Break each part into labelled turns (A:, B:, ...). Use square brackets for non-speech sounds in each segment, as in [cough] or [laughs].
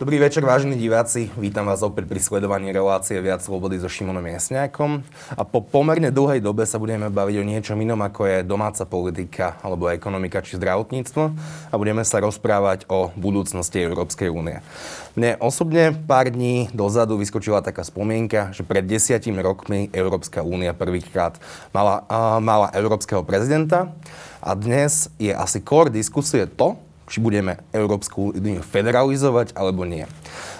A: Dobrý večer, vážení diváci. Vítam vás opäť pri sledovaní relácie Viac slobody so Šimonom Jasňákom. A po pomerne dlhej dobe sa budeme baviť o niečom inom, ako je domáca politika, alebo ekonomika či zdravotníctvo. A budeme sa rozprávať o budúcnosti Európskej únie. Mne osobne pár dní dozadu vyskočila taká spomienka, že pred desiatimi rokmi Európska únia prvýkrát mala, uh, mala európskeho prezidenta. A dnes je asi core diskusie to, či budeme Európsku úniu federalizovať alebo nie.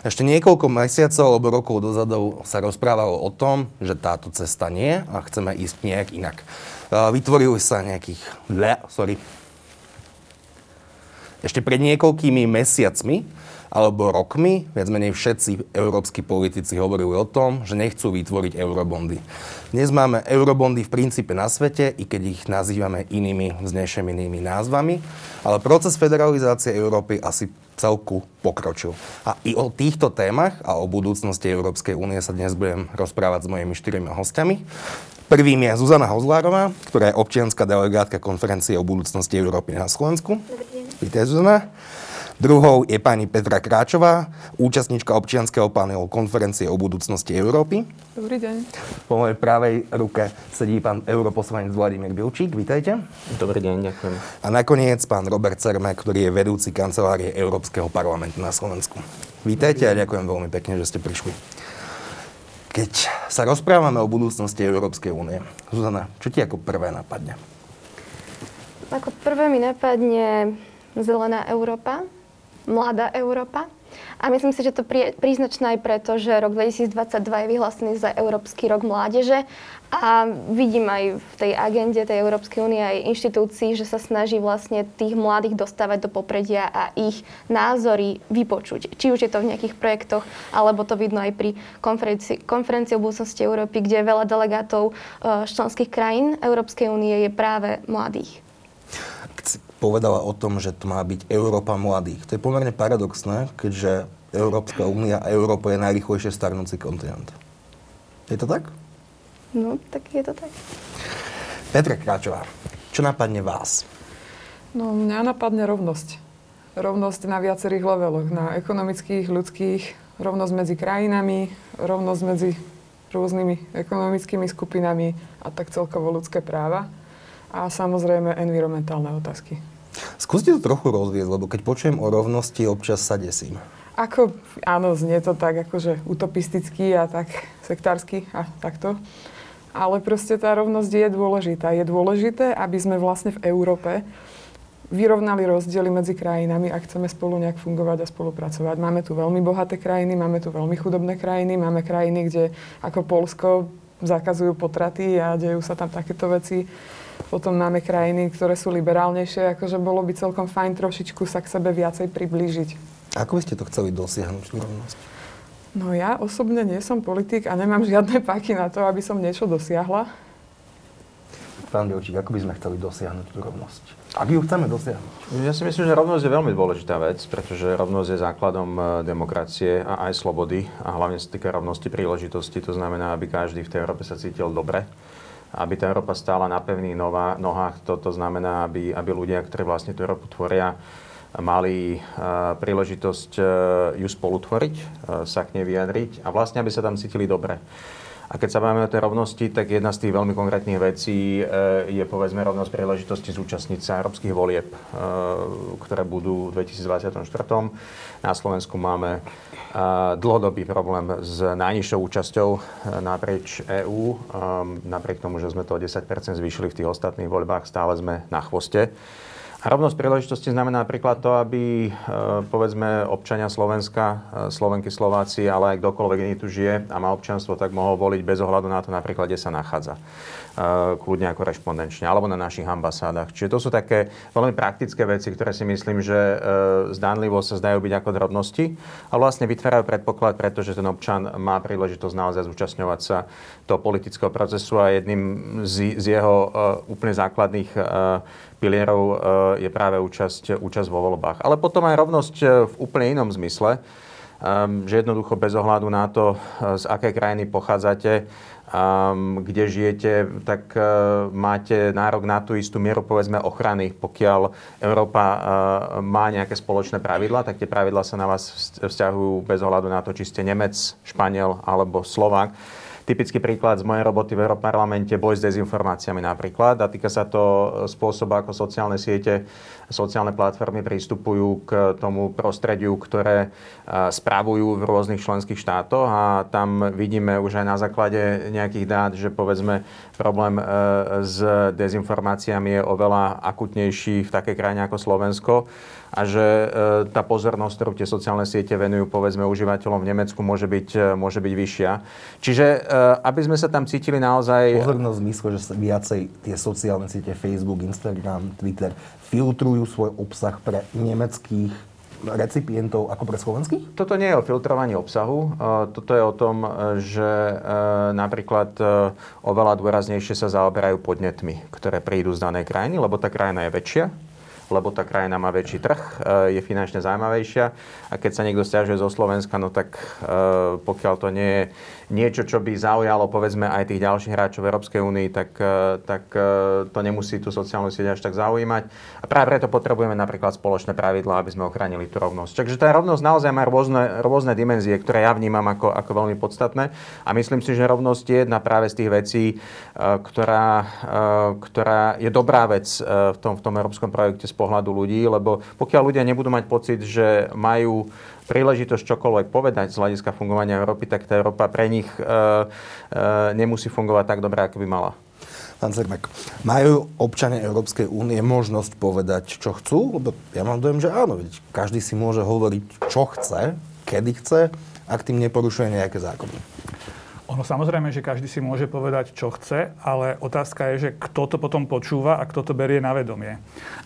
A: Ešte niekoľko mesiacov alebo rokov dozadu sa rozprávalo o tom, že táto cesta nie a chceme ísť nejak inak. Vytvorili sa nejakých... Sorry. Ešte pred niekoľkými mesiacmi alebo rokmi, viac menej všetci európsky politici hovorili o tom, že nechcú vytvoriť eurobondy. Dnes máme eurobondy v princípe na svete, i keď ich nazývame inými vznešenými názvami, ale proces federalizácie Európy asi celku pokročil. A i o týchto témach a o budúcnosti Európskej únie sa dnes budem rozprávať s mojimi štyrmi hostiami. Prvým je Zuzana Hozlárová, ktorá je občianská delegátka konferencie o budúcnosti Európy na Slovensku. Vítaj, Zuzana. Druhou je pani Petra Kráčová, účastníčka občianského panelu konferencie o budúcnosti Európy.
B: Dobrý deň.
A: Po mojej pravej ruke sedí pán europoslanec Vladimír Bilčík. Vítajte.
C: Dobrý deň, ďakujem.
A: A nakoniec pán Robert Cerme, ktorý je vedúci kancelárie Európskeho parlamentu na Slovensku. Vítajte a ďakujem veľmi pekne, že ste prišli. Keď sa rozprávame o budúcnosti Európskej únie, Zuzana, čo ti ako prvé napadne?
B: Ako prvé mi napadne zelená Európa, Mladá Európa. A myslím si, že to je príznačné aj preto, že rok 2022 je vyhlásený za Európsky rok mládeže a vidím aj v tej agende tej Európskej únie aj inštitúcií, že sa snaží vlastne tých mladých dostávať do popredia a ich názory vypočuť. Či už je to v nejakých projektoch, alebo to vidno aj pri konferencii, konferencii o budúcnosti Európy, kde veľa delegátov eh, členských krajín Európskej únie je práve mladých
A: povedala o tom, že to má byť Európa mladých. To je pomerne paradoxné, keďže Európska únia a Európa je najrychlejšie starnúci kontinent. Je to tak?
B: No, tak je to tak.
A: Petra Kráčová, čo napadne vás?
D: No, mňa napadne rovnosť. Rovnosť na viacerých leveloch. Na ekonomických, ľudských, rovnosť medzi krajinami, rovnosť medzi rôznymi ekonomickými skupinami a tak celkovo ľudské práva. A samozrejme environmentálne otázky.
A: Skúste to trochu rozviesť, lebo keď počujem o rovnosti, občas sa desím.
D: Ako, áno, znie to tak akože utopisticky a tak sektársky a takto. Ale proste tá rovnosť je dôležitá. Je dôležité, aby sme vlastne v Európe vyrovnali rozdiely medzi krajinami a chceme spolu nejak fungovať a spolupracovať. Máme tu veľmi bohaté krajiny, máme tu veľmi chudobné krajiny, máme krajiny, kde ako Polsko zakazujú potraty a dejú sa tam takéto veci. Potom máme krajiny, ktoré sú liberálnejšie, akože bolo by celkom fajn trošičku sa k sebe viacej priblížiť.
A: Ako by ste to chceli dosiahnuť, rovnosť?
D: No ja osobne nie som politik a nemám žiadne páky na to, aby som niečo dosiahla.
A: Pán Bilčík, ako by sme chceli dosiahnuť tú rovnosť? Ak ju chceme dosiahnuť?
C: Ja si myslím, že rovnosť je veľmi dôležitá vec, pretože rovnosť je základom e, demokracie a aj slobody a hlavne sa týka rovnosti príležitosti. To znamená, aby každý v tej Európe sa cítil dobre aby tá Európa stála na pevných nohách. Toto znamená, aby, aby ľudia, ktorí vlastne tú Európu tvoria, mali uh, príležitosť uh, ju spolutvoriť, uh, sa k nej vyjadriť a vlastne, aby sa tam cítili dobre. A keď sa bavíme o tej rovnosti, tak jedna z tých veľmi konkrétnych vecí je povedzme rovnosť príležitosti zúčastniť sa európskych volieb, ktoré budú v 2024. Na Slovensku máme dlhodobý problém s najnižšou účasťou naprieč EÚ. Napriek tomu, že sme to o 10% zvýšili v tých ostatných voľbách, stále sme na chvoste. Rovnosť príležitosti znamená napríklad to, aby e, povedzme občania Slovenska, e, Slovenky, Slováci, ale aj kdokoľvek iný tu žije a má občanstvo, tak mohol voliť bez ohľadu na to napríklad, kde sa nachádza. E, kľudne ako rešpondenčne, alebo na našich ambasádach. Čiže to sú také veľmi praktické veci, ktoré si myslím, že zdánlivo sa zdajú byť ako drobnosti a vlastne vytvárajú predpoklad, pretože ten občan má príležitosť naozaj zúčastňovať sa toho politického procesu a jedným z, jeho úplne základných pilierov eh, je práve účasť, účasť vo voľbách. Ale potom aj rovnosť eh, v úplne inom zmysle. um, že jednoducho bez ohľadu na to, z aké krajiny pochádzate, um, kde žijete, tak uh, máte nárok na tú istú mieru, povedzme, ochrany. Pokiaľ Európa uh, má nejaké spoločné pravidla, tak tie pravidla sa na vás vzťahujú bez ohľadu na to, či ste Nemec, Španiel alebo Slovák. Typický príklad z mojej roboty v Európarlamente boj s dezinformáciami napríklad a týka sa to spôsobu, ako sociálne siete sociálne platformy pristupujú k tomu prostrediu, ktoré spravujú v rôznych členských štátoch. A tam vidíme už aj na základe nejakých dát, že povedzme problém e, s dezinformáciami je oveľa akutnejší v takej krajine ako Slovensko a že e, tá pozornosť, ktorú tie sociálne siete venujú povedzme užívateľom v Nemecku môže byť, e, môže byť vyššia. Čiže aby sme sa tam cítili naozaj...
A: Pozornosť zmysle, že sa viacej tie sociálne siete Facebook, Instagram, Twitter filtrujú svoj obsah pre nemeckých recipientov ako pre slovenských?
C: Toto nie je o filtrovaní obsahu. E, toto je o tom, že e, napríklad e, oveľa dôraznejšie sa zaoberajú podnetmi, ktoré prídu z danej krajiny, lebo tá krajina je väčšia lebo tá krajina má väčší trh, e, je finančne zaujímavejšia. A keď sa niekto stiažuje zo Slovenska, no tak e, pokiaľ to nie je niečo, čo by zaujalo povedzme aj tých ďalších hráčov v Európskej únii, tak, e, tak to nemusí tú sociálnu sieť až tak zaujímať. A práve preto potrebujeme napríklad spoločné pravidlá, aby sme ochránili tú rovnosť. Takže tá rovnosť naozaj má rôzne, rôzne dimenzie, ktoré ja vnímam ako, ako veľmi podstatné. A myslím si, že rovnosť je jedna práve z tých vecí, ktorá, ktorá je dobrá vec v tom, v tom európskom projekte pohľadu ľudí, lebo pokiaľ ľudia nebudú mať pocit, že majú príležitosť čokoľvek povedať z hľadiska fungovania Európy, tak tá Európa pre nich e, e, nemusí fungovať tak dobre, ako by mala.
A: Pán Zermek, majú občania Európskej únie možnosť povedať, čo chcú? Lebo ja mám dojem, že áno. Každý si môže hovoriť, čo chce, kedy chce, ak tým neporušuje nejaké zákony.
E: Ono samozrejme, že každý si môže povedať, čo chce, ale otázka je, že kto to potom počúva a kto to berie na vedomie.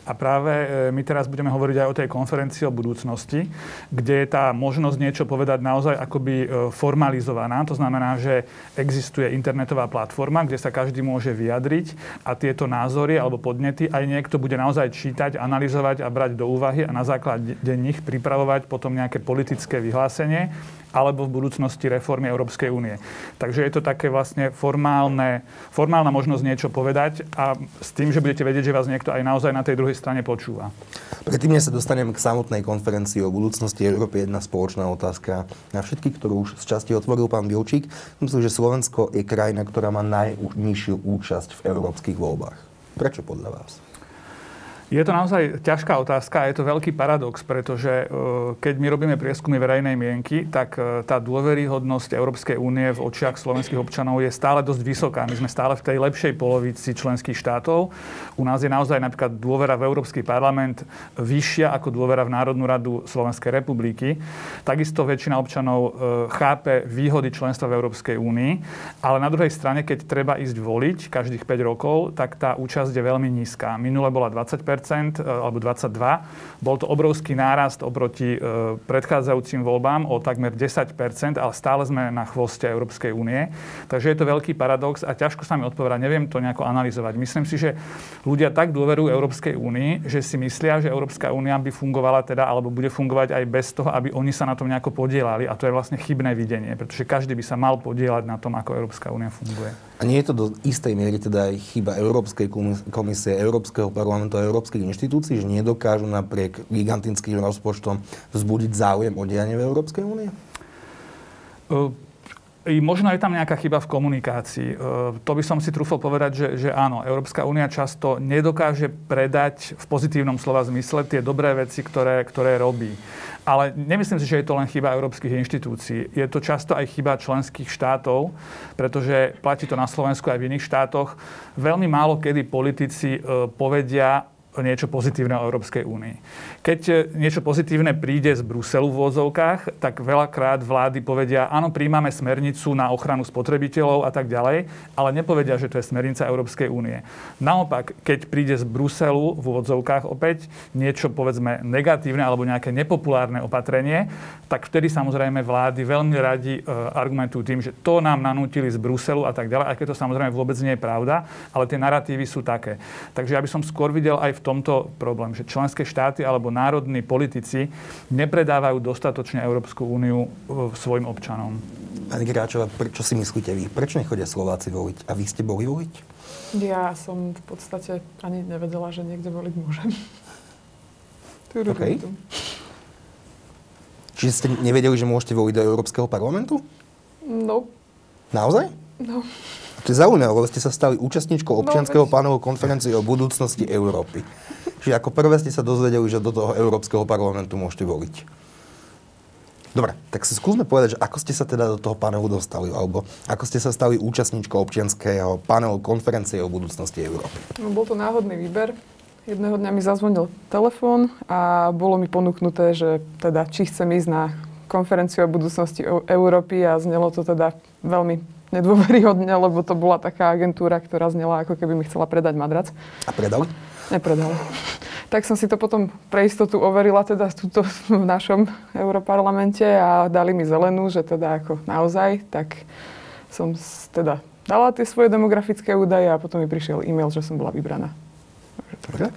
E: A práve e, my teraz budeme hovoriť aj o tej konferencii o budúcnosti, kde je tá možnosť niečo povedať naozaj akoby e, formalizovaná. To znamená, že existuje internetová platforma, kde sa každý môže vyjadriť a tieto názory alebo podnety aj niekto bude naozaj čítať, analyzovať a brať do úvahy a na základe nich pripravovať potom nejaké politické vyhlásenie alebo v budúcnosti reformy Európskej únie. Takže je to také vlastne formálne, formálna možnosť niečo povedať a s tým, že budete vedieť, že vás niekto aj naozaj na tej druhej strane počúva.
A: Predtým, než sa dostaneme k samotnej konferencii o budúcnosti Európy, jedna spoločná otázka na všetkých, ktorú už z časti otvoril pán Bilčík. Myslím, že Slovensko je krajina, ktorá má najnižšiu účasť v európskych voľbách. Prečo podľa vás?
E: Je to naozaj ťažká otázka a je to veľký paradox, pretože e, keď my robíme prieskumy verejnej mienky, tak e, tá dôveryhodnosť Európskej únie v očiach slovenských občanov je stále dosť vysoká. My sme stále v tej lepšej polovici členských štátov. U nás je naozaj napríklad dôvera v Európsky parlament vyššia ako dôvera v Národnú radu Slovenskej republiky. Takisto väčšina občanov e, chápe výhody členstva v Európskej únii, ale na druhej strane, keď treba ísť voliť každých 5 rokov, tak tá účasť je veľmi nízka. Minule bola 20 E, alebo 22. Bol to obrovský nárast oproti e, predchádzajúcim voľbám o takmer 10% ale stále sme na chvoste Európskej únie. Takže je to veľký paradox a ťažko sa mi odpovedať. Neviem to nejako analyzovať. Myslím si, že ľudia tak dôverujú Európskej únii, že si myslia, že Európska únia by fungovala teda, alebo bude fungovať aj bez toho, aby oni sa na tom nejako podielali. A to je vlastne chybné videnie, pretože každý by sa mal podielať na tom, ako Európska únia funguje.
A: A nie je to do istej miery teda aj chyba Európskej komisie, Európskeho parlamentu a Európskych inštitúcií, že nedokážu napriek gigantickým rozpočtom vzbudiť záujem o dianie v Európskej únie?
E: Možno je tam nejaká chyba v komunikácii. To by som si trúfol povedať, že, že áno, Európska únia často nedokáže predať v pozitívnom slova zmysle tie dobré veci, ktoré, ktoré robí. Ale nemyslím si, že je to len chyba európskych inštitúcií. Je to často aj chyba členských štátov, pretože platí to na Slovensku aj v iných štátoch. Veľmi málo kedy politici e, povedia niečo pozitívne o Európskej únii. Keď e, niečo pozitívne príde z Bruselu v vozovkách, tak veľakrát vlády povedia, áno, príjmame smernicu na ochranu spotrebiteľov a tak ďalej, ale nepovedia, že to je smernica Európskej únie. Naopak, keď príde z Bruselu v úvodzovkách opäť niečo, povedzme, negatívne alebo nejaké nepopulárne opatrenie, tak vtedy samozrejme vlády veľmi radi e, argumentujú tým, že to nám nanútili z Bruselu a tak ďalej, aj keď to samozrejme vôbec nie je pravda, ale tie narratívy sú také. Takže ja by som skôr videl aj v tomto problém, že členské štáty alebo národní politici nepredávajú dostatočne Európsku úniu e, svojim občanom.
A: Pani Gráčová, prečo si myslíte vy? Prečo nechodia Slováci voliť? A vy ste boli voliť?
D: Ja som v podstate ani nevedela, že niekde voliť môžem. [laughs]
A: Okay. Čiže ste nevedeli, že môžete voliť do Európskeho parlamentu?
D: No.
A: Naozaj?
D: No.
A: To je zaujímavé, lebo ste sa stali účastníčkou občianského no, panovou konferencie o budúcnosti Európy. Čiže ako prvé ste sa dozvedeli, že do toho Európskeho parlamentu môžete voliť. Dobre, tak si skúsme povedať, že ako ste sa teda do toho panelu dostali, alebo ako ste sa stali účastníčkou občianského panelu konferencie o budúcnosti Európy.
D: No, bol to náhodný výber. Jedného dňa mi zazvonil telefón a bolo mi ponúknuté, že teda či chcem ísť na konferenciu o budúcnosti Európy a znelo to teda veľmi nedôveryhodne, lebo to bola taká agentúra, ktorá znela ako keby mi chcela predať madrac.
A: A predali?
D: Nepredali. Tak som si to potom pre istotu overila teda tuto v našom Europarlamente a dali mi zelenú, že teda ako naozaj, tak som teda dala tie svoje demografické údaje a potom mi prišiel e-mail, že som bola vybraná.
A: Okay.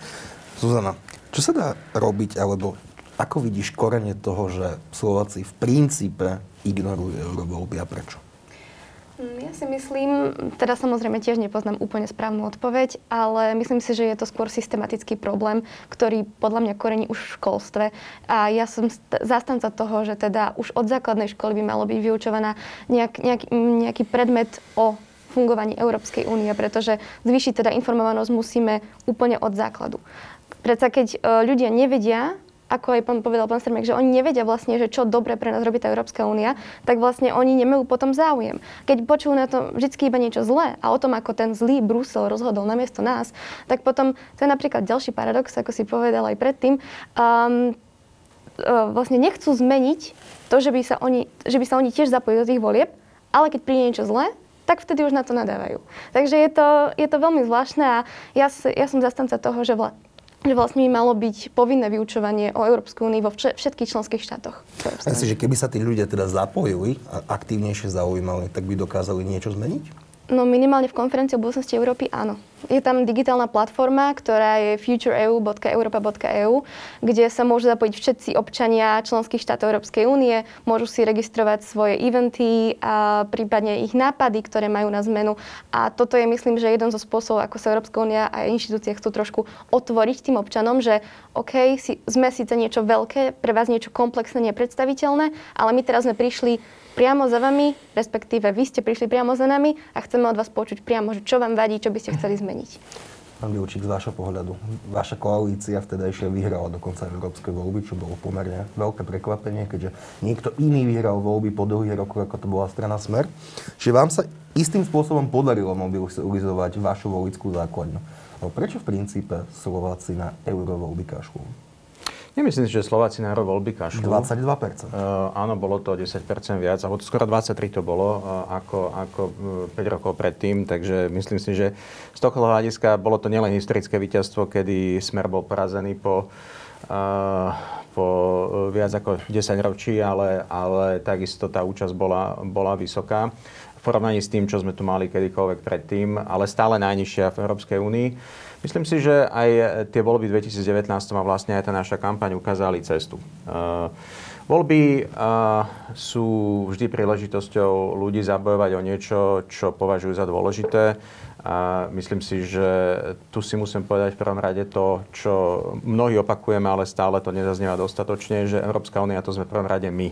A: Zuzana, čo sa dá robiť, alebo ako vidíš korene toho, že Slováci v princípe ignorujú eurovoľby a prečo?
B: Mm, ja si myslím, teda samozrejme tiež nepoznám úplne správnu odpoveď, ale myslím si, že je to skôr systematický problém, ktorý podľa mňa korení už v školstve. A ja som zastanca toho, že teda už od základnej školy by malo byť vyučovaná nejak, nejak, nejaký predmet o fungovaní Európskej únie, pretože zvýšiť teda informovanosť musíme úplne od základu. Predsa keď e, ľudia nevedia, ako aj pán povedal pán Strmek, že oni nevedia vlastne, že čo dobre pre nás robí tá Európska únia, tak vlastne oni nemajú potom záujem. Keď počujú na to vždy iba niečo zlé a o tom, ako ten zlý Brusel rozhodol namiesto nás, tak potom to je napríklad ďalší paradox, ako si povedal aj predtým. Um, vlastne nechcú zmeniť to, že by, sa oni, že by sa oni tiež zapojili do tých volieb, ale keď príde niečo zlé, tak vtedy už na to nadávajú. Takže je to, je to veľmi zvláštne a ja, ja som zastanca toho, že, vla, že vlastne by malo byť povinné vyučovanie o Európskej únii vo všetkých členských štátoch.
A: Myslím, že keby sa tí ľudia teda zapojili a aktívnejšie zaujímali, tak by dokázali niečo zmeniť?
B: No minimálne v konferencii o budúcnosti Európy áno. Je tam digitálna platforma, ktorá je futureeu.europa.eu, kde sa môžu zapojiť všetci občania členských štátov Európskej únie, môžu si registrovať svoje eventy a prípadne ich nápady, ktoré majú na zmenu. A toto je, myslím, že jeden zo spôsobov, ako sa Európska únia a inštitúcie chcú trošku otvoriť tým občanom, že OK, si, sme síce niečo veľké, pre vás niečo komplexné, nepredstaviteľné, ale my teraz sme prišli priamo za vami, respektíve vy ste prišli priamo za nami a chceme od vás počuť priamo, že čo vám vadí, čo by ste chceli zmeniť.
A: Pán Bilčík, z vášho pohľadu, vaša koalícia vtedajšie vyhrala dokonca európske voľby, čo bolo pomerne veľké prekvapenie, keďže niekto iný vyhral voľby po druhý roku, ako to bola strana Smer. Čiže vám sa istým spôsobom podarilo mobilizovať vašu volickú základňu. Ale prečo v princípe Slováci na eurovoľby kašľú?
C: Nemyslím si, že Slováci na voľby kašľú.
A: 22%.
C: Uh, áno, bolo to 10% viac, alebo skoro 23 to bolo uh, ako, ako uh, 5 rokov predtým, takže myslím si, že z toho hľadiska bolo to nielen historické víťazstvo, kedy Smer bol porazený po, uh, po viac ako 10 ročí, ale, ale takisto tá účasť bola, bola vysoká v porovnaní s tým, čo sme tu mali kedykoľvek predtým, ale stále najnižšia v Európskej únii. Myslím si, že aj tie voľby 2019 a vlastne aj tá naša kampaň ukázali cestu. Uh, voľby uh, sú vždy príležitosťou ľudí zabojovať o niečo, čo považujú za dôležité. A myslím si, že tu si musím povedať v prvom rade to, čo mnohí opakujeme, ale stále to nezaznieva dostatočne, že Európska únia to sme v prvom rade my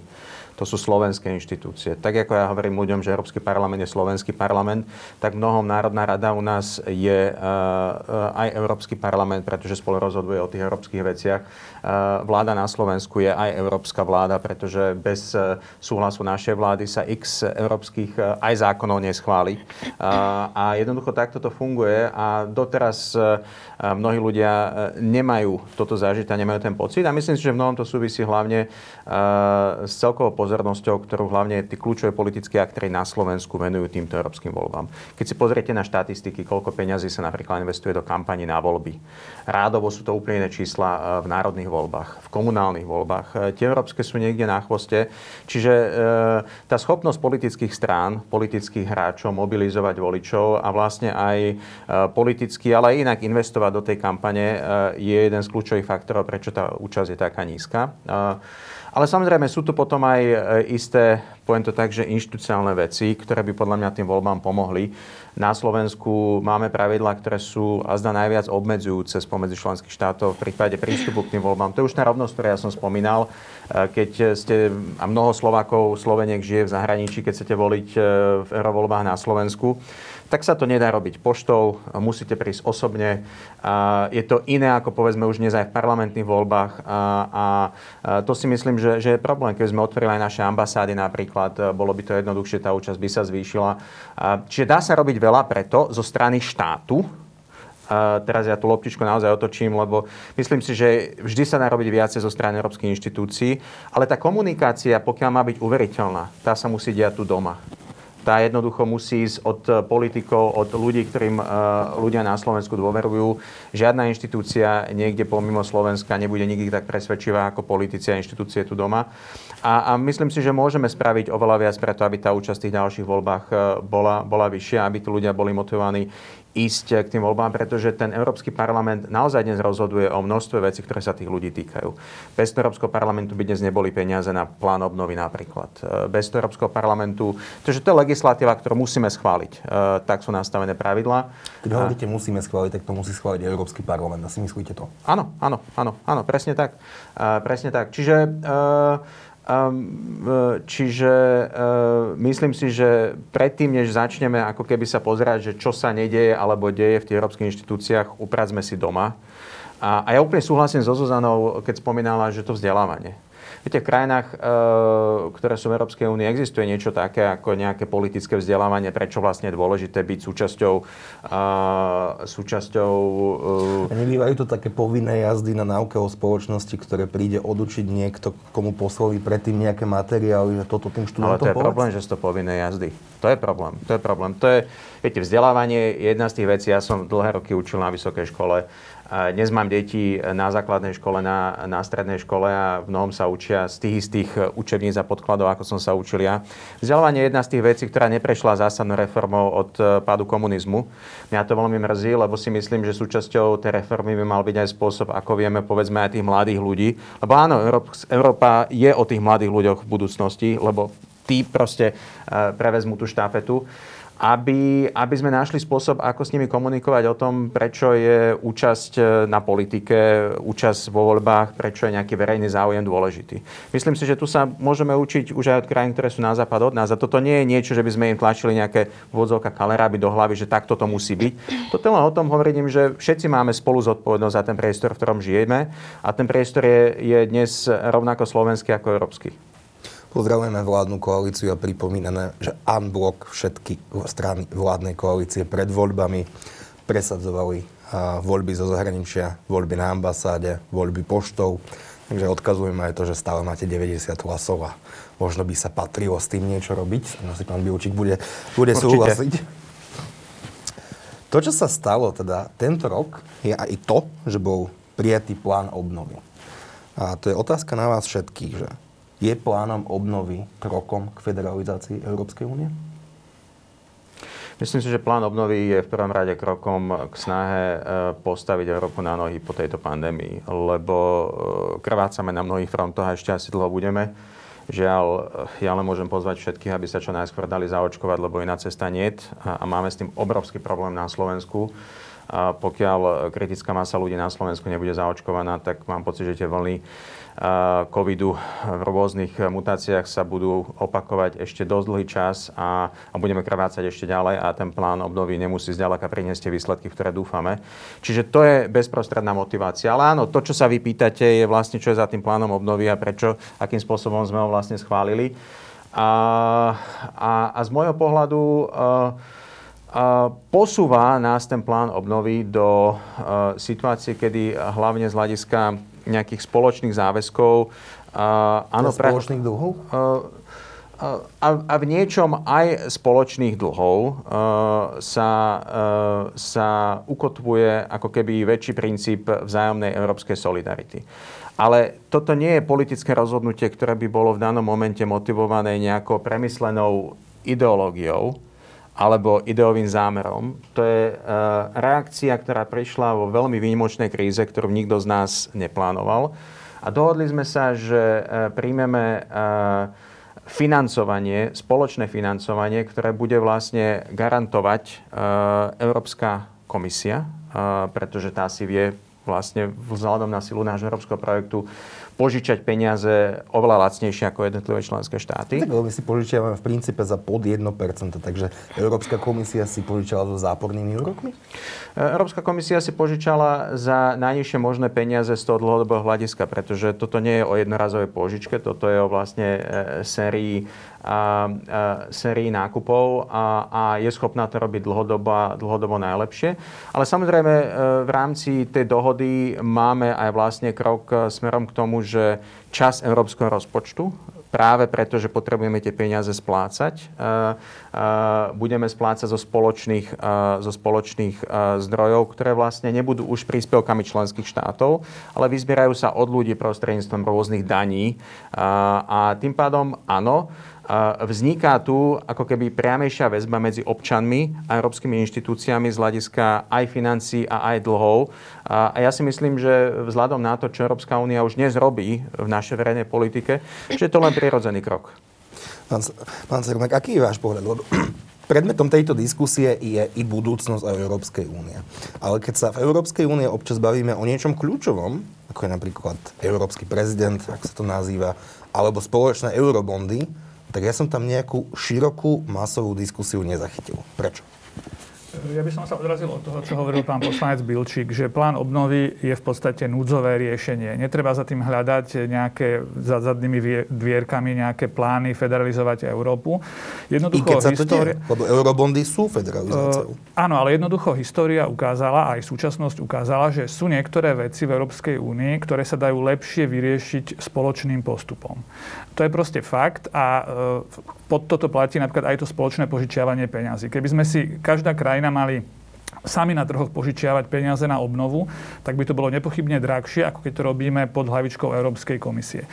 C: to sú slovenské inštitúcie. Tak ako ja hovorím ľuďom, že Európsky parlament je slovenský parlament, tak mnohom Národná rada u nás je uh, uh, aj Európsky parlament, pretože spolu rozhoduje o tých európskych veciach. Uh, vláda na Slovensku je aj európska vláda, pretože bez súhlasu našej vlády sa x európskych aj zákonov neschváli. A jednoducho takto to funguje a doteraz mnohí ľudia nemajú toto zažiť a nemajú ten pocit. A myslím si, že v mnohom to súvisí hlavne s celkovou pozornosťou, ktorú hlavne tí kľúčové politické aktéry na Slovensku venujú týmto európskym voľbám. Keď si pozriete na štatistiky, koľko peňazí sa napríklad investuje do kampani na voľby. Rádovo sú to úplne iné čísla v národných voľbách, v komunálnych voľbách. Tie európske sú niekde na chvoste. Čiže tá schopnosť politických strán, politických hráčov mobilizovať voličov a vlastne aj politicky, ale aj inak investovať do tej kampane je jeden z kľúčových faktorov, prečo tá účasť je taká nízka. Ale samozrejme sú tu potom aj e, isté, poviem to tak, že inštitucionálne veci, ktoré by podľa mňa tým voľbám pomohli. Na Slovensku máme pravidlá, ktoré sú a zda najviac obmedzujúce spomedzi členských štátov v prípade prístupu k tým voľbám. To je už tá rovnosť, ktorú ja som spomínal. E, keď ste, a mnoho Slovákov, Sloveniek žije v zahraničí, keď chcete voliť e, v eurovoľbách na Slovensku, tak sa to nedá robiť poštou, musíte prísť osobne. Je to iné ako povedzme už dnes aj v parlamentných voľbách a, to si myslím, že, že je problém. Keď sme otvorili aj naše ambasády napríklad, bolo by to jednoduchšie, tá účasť by sa zvýšila. Čiže dá sa robiť veľa preto zo strany štátu, a teraz ja tú loptičku naozaj otočím, lebo myslím si, že vždy sa dá robiť viacej zo strany európskych inštitúcií, ale tá komunikácia, pokiaľ má byť uveriteľná, tá sa musí diať tu doma tá jednoducho musí ísť od eh, politikov, od ľudí, ktorým eh, ľudia na Slovensku dôverujú. Žiadna inštitúcia niekde pomimo Slovenska nebude nikdy tak presvedčivá ako politici a inštitúcie tu doma. A, a myslím si, že môžeme spraviť oveľa viac preto, aby tá účasť v tých ďalších voľbách eh, bola, bola vyššia, aby tí ľudia boli motivovaní ísť k tým voľbám, pretože ten Európsky parlament naozaj dnes rozhoduje o množstve vecí, ktoré sa tých ľudí týkajú. Bez Európskeho parlamentu by dnes neboli peniaze na plán obnovy napríklad. E, bez Európskeho parlamentu, pretože to je legislatíva, ktorú musíme schváliť. E, tak sú nastavené pravidlá.
A: Keď hovoríte musíme schváliť, tak to musí schváliť Európsky parlament. Asi myslíte to?
C: Áno, áno, áno, áno, presne tak. E, presne tak. Čiže Čiže myslím si, že predtým, než začneme ako keby sa pozerať, že čo sa nedieje alebo deje v tých európskych inštitúciách, upracme si doma. A, a ja úplne súhlasím so Zuzanou, keď spomínala, že to vzdelávanie. Viete, v krajinách, e, ktoré sú v Európskej únii, existuje niečo také ako nejaké politické vzdelávanie, prečo vlastne je dôležité byť súčasťou... súčasťou
A: e, nebývajú to také povinné jazdy na náuke o spoločnosti, ktoré príde odučiť niekto, komu poslali predtým nejaké materiály, že toto tým študentom
C: Ale to je povedz? problém, že sú to povinné jazdy. To je problém. To je problém. To je, viete, vzdelávanie je jedna z tých vecí. Ja som dlhé roky učil na vysokej škole dnes mám deti na základnej škole, na, na strednej škole a v mnohom sa učia z tých istých učebníc a podkladov, ako som sa učil ja. Vzdelávanie je jedna z tých vecí, ktorá neprešla zásadnou reformou od e, pádu komunizmu. Mňa to veľmi mrzí, lebo si myslím, že súčasťou tej reformy by mal byť aj spôsob, ako vieme, povedzme, aj tých mladých ľudí. Lebo áno, Európa je o tých mladých ľuďoch v budúcnosti, lebo tí proste e, prevezmú tú štafetu aby, aby sme našli spôsob, ako s nimi komunikovať o tom, prečo je účasť e, na politike, účasť vo voľbách, prečo je nejaký verejný záujem dôležitý. Myslím si, že tu sa môžeme učiť už aj od krajín, ktoré sú na západ od nás. A toto nie je niečo, že by sme im tlačili nejaké vôdzovka kaleráby do hlavy, že takto to musí byť. Toto len o tom hovorím, že všetci máme spolu zodpovednosť za ten priestor, v ktorom žijeme. A ten priestor je, je dnes rovnako slovenský ako európsky.
A: Pozdravujeme vládnu koalíciu a pripomíname, že unblock všetky strany vládnej koalície pred voľbami presadzovali voľby zo zahraničia, voľby na ambasáde, voľby poštou. Takže odkazujeme aj to, že stále máte 90 hlasov a možno by sa patrilo s tým niečo robiť. Asi pán Bilčík bude, bude súhlasiť. To, čo sa stalo teda tento rok, je aj to, že bol prijatý plán obnovy. A to je otázka na vás všetkých, že je plánom obnovy krokom k federalizácii Európskej únie?
C: Myslím si, že plán obnovy je v prvom rade krokom k snahe e, postaviť Európu na nohy po tejto pandémii, lebo e, krvácame na mnohých frontoch a ešte asi dlho budeme. Žiaľ, e, ja len môžem pozvať všetkých, aby sa čo najskôr dali zaočkovať, lebo iná cesta nie. A máme s tým obrovský problém na Slovensku. A pokiaľ kritická masa ľudí na Slovensku nebude zaočkovaná, tak mám pocit, že tie vlny covidu v rôznych mutáciách sa budú opakovať ešte dosť dlhý čas a, a budeme krvácať ešte ďalej a ten plán obnovy nemusí zďaleka priniesť tie výsledky, ktoré dúfame. Čiže to je bezprostredná motivácia. Ale áno, to, čo sa vy pýtate, je vlastne, čo je za tým plánom obnovy a prečo, akým spôsobom sme ho vlastne schválili. A, a, a z môjho pohľadu uh, posúva nás ten plán obnovy do situácie, kedy hlavne z hľadiska nejakých spoločných záväzkov Uh, áno,
A: spoločných dlhov? Uh,
C: a, a v niečom aj spoločných dlhov uh, sa, uh, sa ukotvuje ako keby väčší princíp vzájomnej európskej solidarity. Ale toto nie je politické rozhodnutie, ktoré by bolo v danom momente motivované nejakou premyslenou ideológiou alebo ideovým zámerom. To je uh, reakcia, ktorá prišla vo veľmi výnimočnej kríze, ktorú nikto z nás neplánoval. A dohodli sme sa, že uh, príjmeme uh, financovanie, spoločné financovanie, ktoré bude vlastne garantovať e, Európska komisia, e, pretože tá si vie vlastne vzhľadom na silu nášho európskeho projektu požičať peniaze oveľa lacnejšie ako jednotlivé členské štáty.
A: Tak my si požičiavame v princípe za pod 1%, takže Európska komisia si požičala so zápornými úrokmi?
C: Európska komisia si požičala za najnižšie možné peniaze z toho dlhodobého hľadiska, pretože toto nie je o jednorazovej požičke, toto je o vlastne e, sérii sérii nákupov a, a je schopná to robiť dlhodobo, dlhodobo najlepšie. Ale samozrejme e, v rámci tej dohody máme aj vlastne krok e, smerom k tomu, že čas európskeho rozpočtu práve preto, že potrebujeme tie peniaze splácať. E, budeme splácať zo spoločných, zo spoločných zdrojov, ktoré vlastne nebudú už príspevkami členských štátov, ale vyzbierajú sa od ľudí prostredníctvom rôznych daní. A tým pádom áno, vzniká tu ako keby priamejšia väzba medzi občanmi a európskymi inštitúciami z hľadiska aj financí a aj dlhov. A ja si myslím, že vzhľadom na to, čo Európska únia už dnes robí v našej verejnej politike, že je to len prirodzený krok.
A: Pán, pán Cermak, aký je váš pohľad? Lebo [clears throat] predmetom tejto diskusie je i budúcnosť Európskej únie. Ale keď sa v Európskej únie občas bavíme o niečom kľúčovom, ako je napríklad Európsky prezident, ak sa to nazýva, alebo spoločné eurobondy, tak ja som tam nejakú širokú masovú diskusiu nezachytil. Prečo?
E: Ja by som sa odrazil od toho, čo hovoril pán poslanec Bilčík, že plán obnovy je v podstate núdzové riešenie. Netreba za tým hľadať nejaké za zadnými dvierkami nejaké plány federalizovať Európu.
A: Jednoducho, I keď sa história... to deje, lebo eurobondy sú federalizáciou. Uh,
E: áno, ale jednoducho história ukázala, aj súčasnosť ukázala, že sú niektoré veci v Európskej únii, ktoré sa dajú lepšie vyriešiť spoločným postupom. To je proste fakt a uh, pod toto platí napríklad aj to spoločné požičiavanie peňazí. Keby sme si každá krajina mali sami na trhoch požičiavať peniaze na obnovu, tak by to bolo nepochybne drahšie, ako keď to robíme pod hlavičkou Európskej komisie.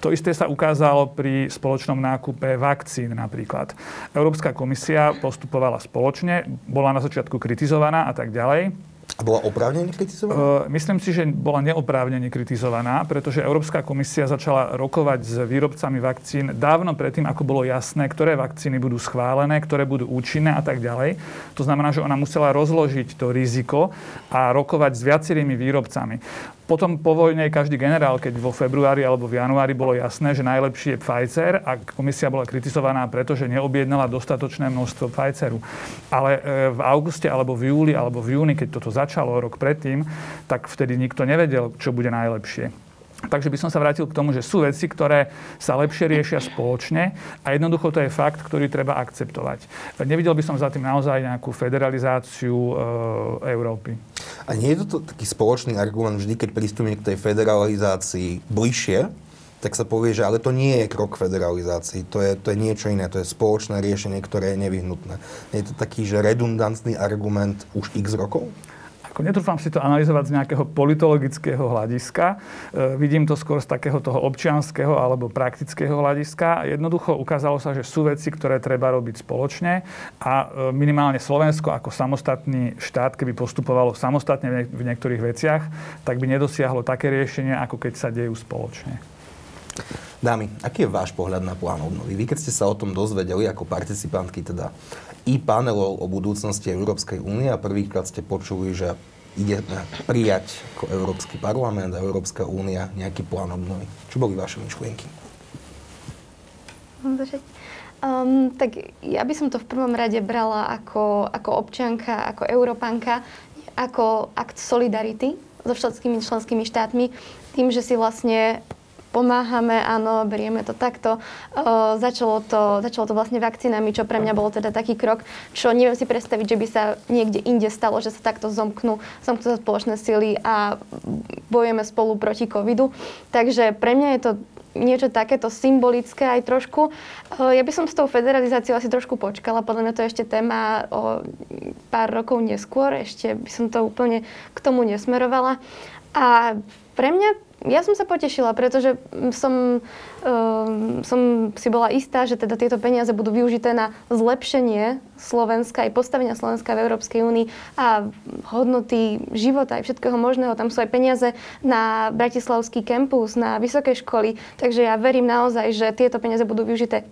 E: To isté sa ukázalo pri spoločnom nákupe vakcín napríklad. Európska komisia postupovala spoločne, bola na začiatku kritizovaná a tak ďalej.
A: A bola oprávnene kritizovaná?
E: Uh, myslím si, že bola neoprávnene kritizovaná, pretože Európska komisia začala rokovať s výrobcami vakcín dávno predtým, ako bolo jasné, ktoré vakcíny budú schválené, ktoré budú účinné a tak ďalej. To znamená, že ona musela rozložiť to riziko a rokovať s viacerými výrobcami. Potom po vojne každý generál, keď vo februári alebo v januári bolo jasné, že najlepší je Pfizer a komisia bola kritizovaná, pretože neobjednala dostatočné množstvo Pfizeru. Ale e, v auguste alebo v júli alebo v júni, keď toto začalo rok predtým, tak vtedy nikto nevedel, čo bude najlepšie. Takže by som sa vrátil k tomu, že sú veci, ktoré sa lepšie riešia spoločne a jednoducho to je fakt, ktorý treba akceptovať. Nevidel by som za tým naozaj nejakú federalizáciu e, Európy.
A: A nie je to taký spoločný argument vždy, keď pristúpime k tej federalizácii bližšie, tak sa povie, že ale to nie je krok federalizácii, to je, to je niečo iné, to je spoločné riešenie, ktoré je nevyhnutné. Je to taký, že redundantný argument už x rokov?
E: Ako netrúfam si to analyzovať z nejakého politologického hľadiska. E, vidím to skôr z takého toho občianského alebo praktického hľadiska. Jednoducho ukázalo sa, že sú veci, ktoré treba robiť spoločne a e, minimálne Slovensko ako samostatný štát, keby postupovalo samostatne v niektorých veciach, tak by nedosiahlo také riešenie, ako keď sa dejú spoločne.
A: Dámy, aký je váš pohľad na plán obnovy? Vy, keď ste sa o tom dozvedeli ako participantky teda i panelov o budúcnosti Európskej únie a prvýkrát ste počuli, že ide prijať ako Európsky parlament a Európska únia nejaký plán obnovy. Čo boli vaše myšlienky?
B: Um, tak ja by som to v prvom rade brala ako, ako občianka, ako európanka, ako akt solidarity so všetkými členskými štátmi, tým, že si vlastne pomáhame, áno, berieme to takto. Uh, začalo, to, začalo to vlastne vakcínami, čo pre mňa bolo teda taký krok, čo neviem si predstaviť, že by sa niekde inde stalo, že sa takto zomknú, zomknú spoločné sily a bojujeme spolu proti covidu. Takže pre mňa je to niečo takéto symbolické aj trošku. Ja by som s tou federalizáciou asi trošku počkala, podľa mňa to je ešte téma o pár rokov neskôr, ešte by som to úplne k tomu nesmerovala. A pre mňa ja som sa potešila, pretože som, um, som si bola istá, že teda tieto peniaze budú využité na zlepšenie Slovenska, aj postavenia Slovenska v Európskej únii a hodnoty života aj všetkého možného. Tam sú aj peniaze na Bratislavský kampus, na vysoké školy, takže ja verím naozaj, že tieto peniaze budú využité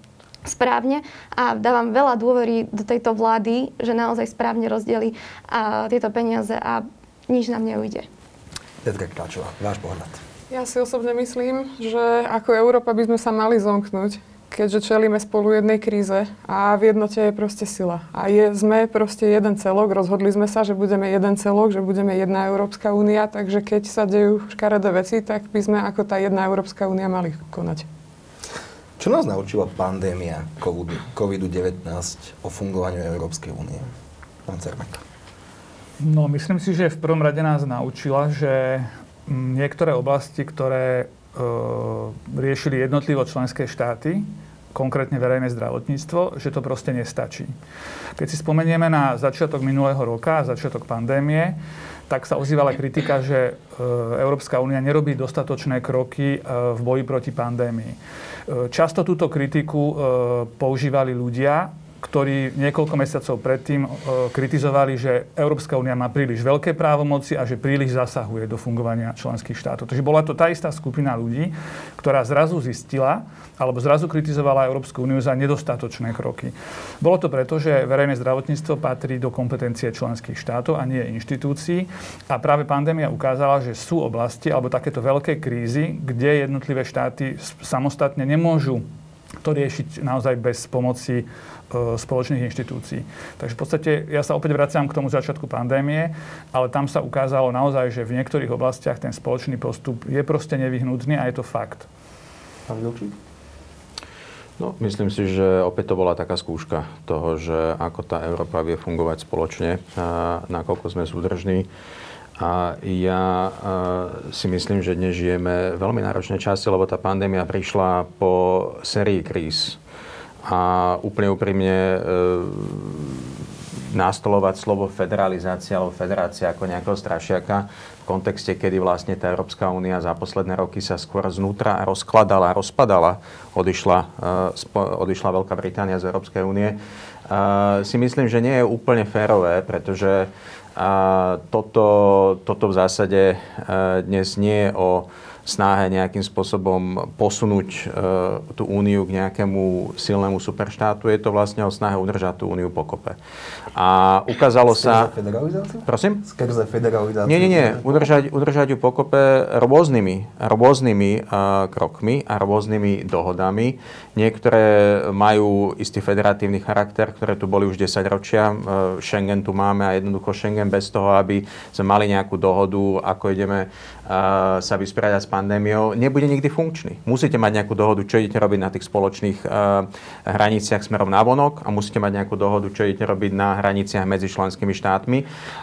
B: správne a dávam veľa dôvery do tejto vlády, že naozaj správne rozdeli a tieto peniaze a nič nám neujde.
A: Petra Kráčová, váš pohľad.
D: Ja si osobne myslím, že ako Európa by sme sa mali zomknúť, keďže čelíme spolu jednej kríze a v jednote je proste sila. A je, sme proste jeden celok, rozhodli sme sa, že budeme jeden celok, že budeme jedna Európska únia, takže keď sa dejú škaredé veci, tak by sme ako tá jedna Európska únia mali konať.
A: Čo nás naučila pandémia COVID-19 o fungovaní Európskej únie? Pán Cermek.
E: No, myslím si, že v prvom rade nás naučila, že niektoré oblasti, ktoré e, riešili jednotlivo členské štáty, konkrétne verejné zdravotníctvo, že to proste nestačí. Keď si spomenieme na začiatok minulého roka, začiatok pandémie, tak sa ozývala kritika, že e, Európska únia nerobí dostatočné kroky e, v boji proti pandémii. Často túto kritiku používali ľudia, ktorí niekoľko mesiacov predtým e, kritizovali, že Európska únia má príliš veľké právomoci a že príliš zasahuje do fungovania členských štátov. Takže bola to tá istá skupina ľudí, ktorá zrazu zistila, alebo zrazu kritizovala Európsku úniu za nedostatočné kroky. Bolo to preto, že verejné zdravotníctvo patrí do kompetencie členských štátov a nie inštitúcií. A práve pandémia ukázala, že sú oblasti alebo takéto veľké krízy, kde jednotlivé štáty samostatne nemôžu to riešiť naozaj bez pomoci spoločných inštitúcií. Takže v podstate ja sa opäť vraciam k tomu začiatku pandémie, ale tam sa ukázalo naozaj, že v niektorých oblastiach ten spoločný postup je proste nevyhnutný a je to fakt.
A: Pán
C: No, myslím si, že opäť to bola taká skúška toho, že ako tá Európa vie fungovať spoločne, a nakoľko sme súdržní. A ja si myslím, že dnes žijeme veľmi náročné časy, lebo tá pandémia prišla po sérii kríz a úplne úprimne e, nastolovať slovo federalizácia alebo federácia ako nejakého strašiaka v kontexte, kedy vlastne tá Európska únia za posledné roky sa skôr znútra rozkladala, rozpadala, odišla, e, odišla Veľká Británia z Európskej únie, e, si myslím, že nie je úplne férové, pretože toto, toto v zásade dnes nie je o snahe nejakým spôsobom posunúť e, tú úniu k nejakému silnému superštátu. Je to vlastne o snahe udržať tú úniu pokope. A ukázalo
A: sa... federalizáciu?
C: Prosím?
A: Skrze federalizáciu?
C: Nie, nie, nie. Udržať, udržať ju pokope rôznymi, rôznymi uh, krokmi a rôznymi dohodami. Niektoré majú istý federatívny charakter, ktoré tu boli už 10 ročia. Uh, Schengen tu máme a jednoducho Schengen bez toho, aby sme mali nejakú dohodu, ako ideme sa vysporiadať s pandémiou, nebude nikdy funkčný. Musíte mať nejakú dohodu, čo idete robiť na tých spoločných hraniciach smerom na vonok a musíte mať nejakú dohodu, čo idete robiť na hraniciach medzi členskými štátmi.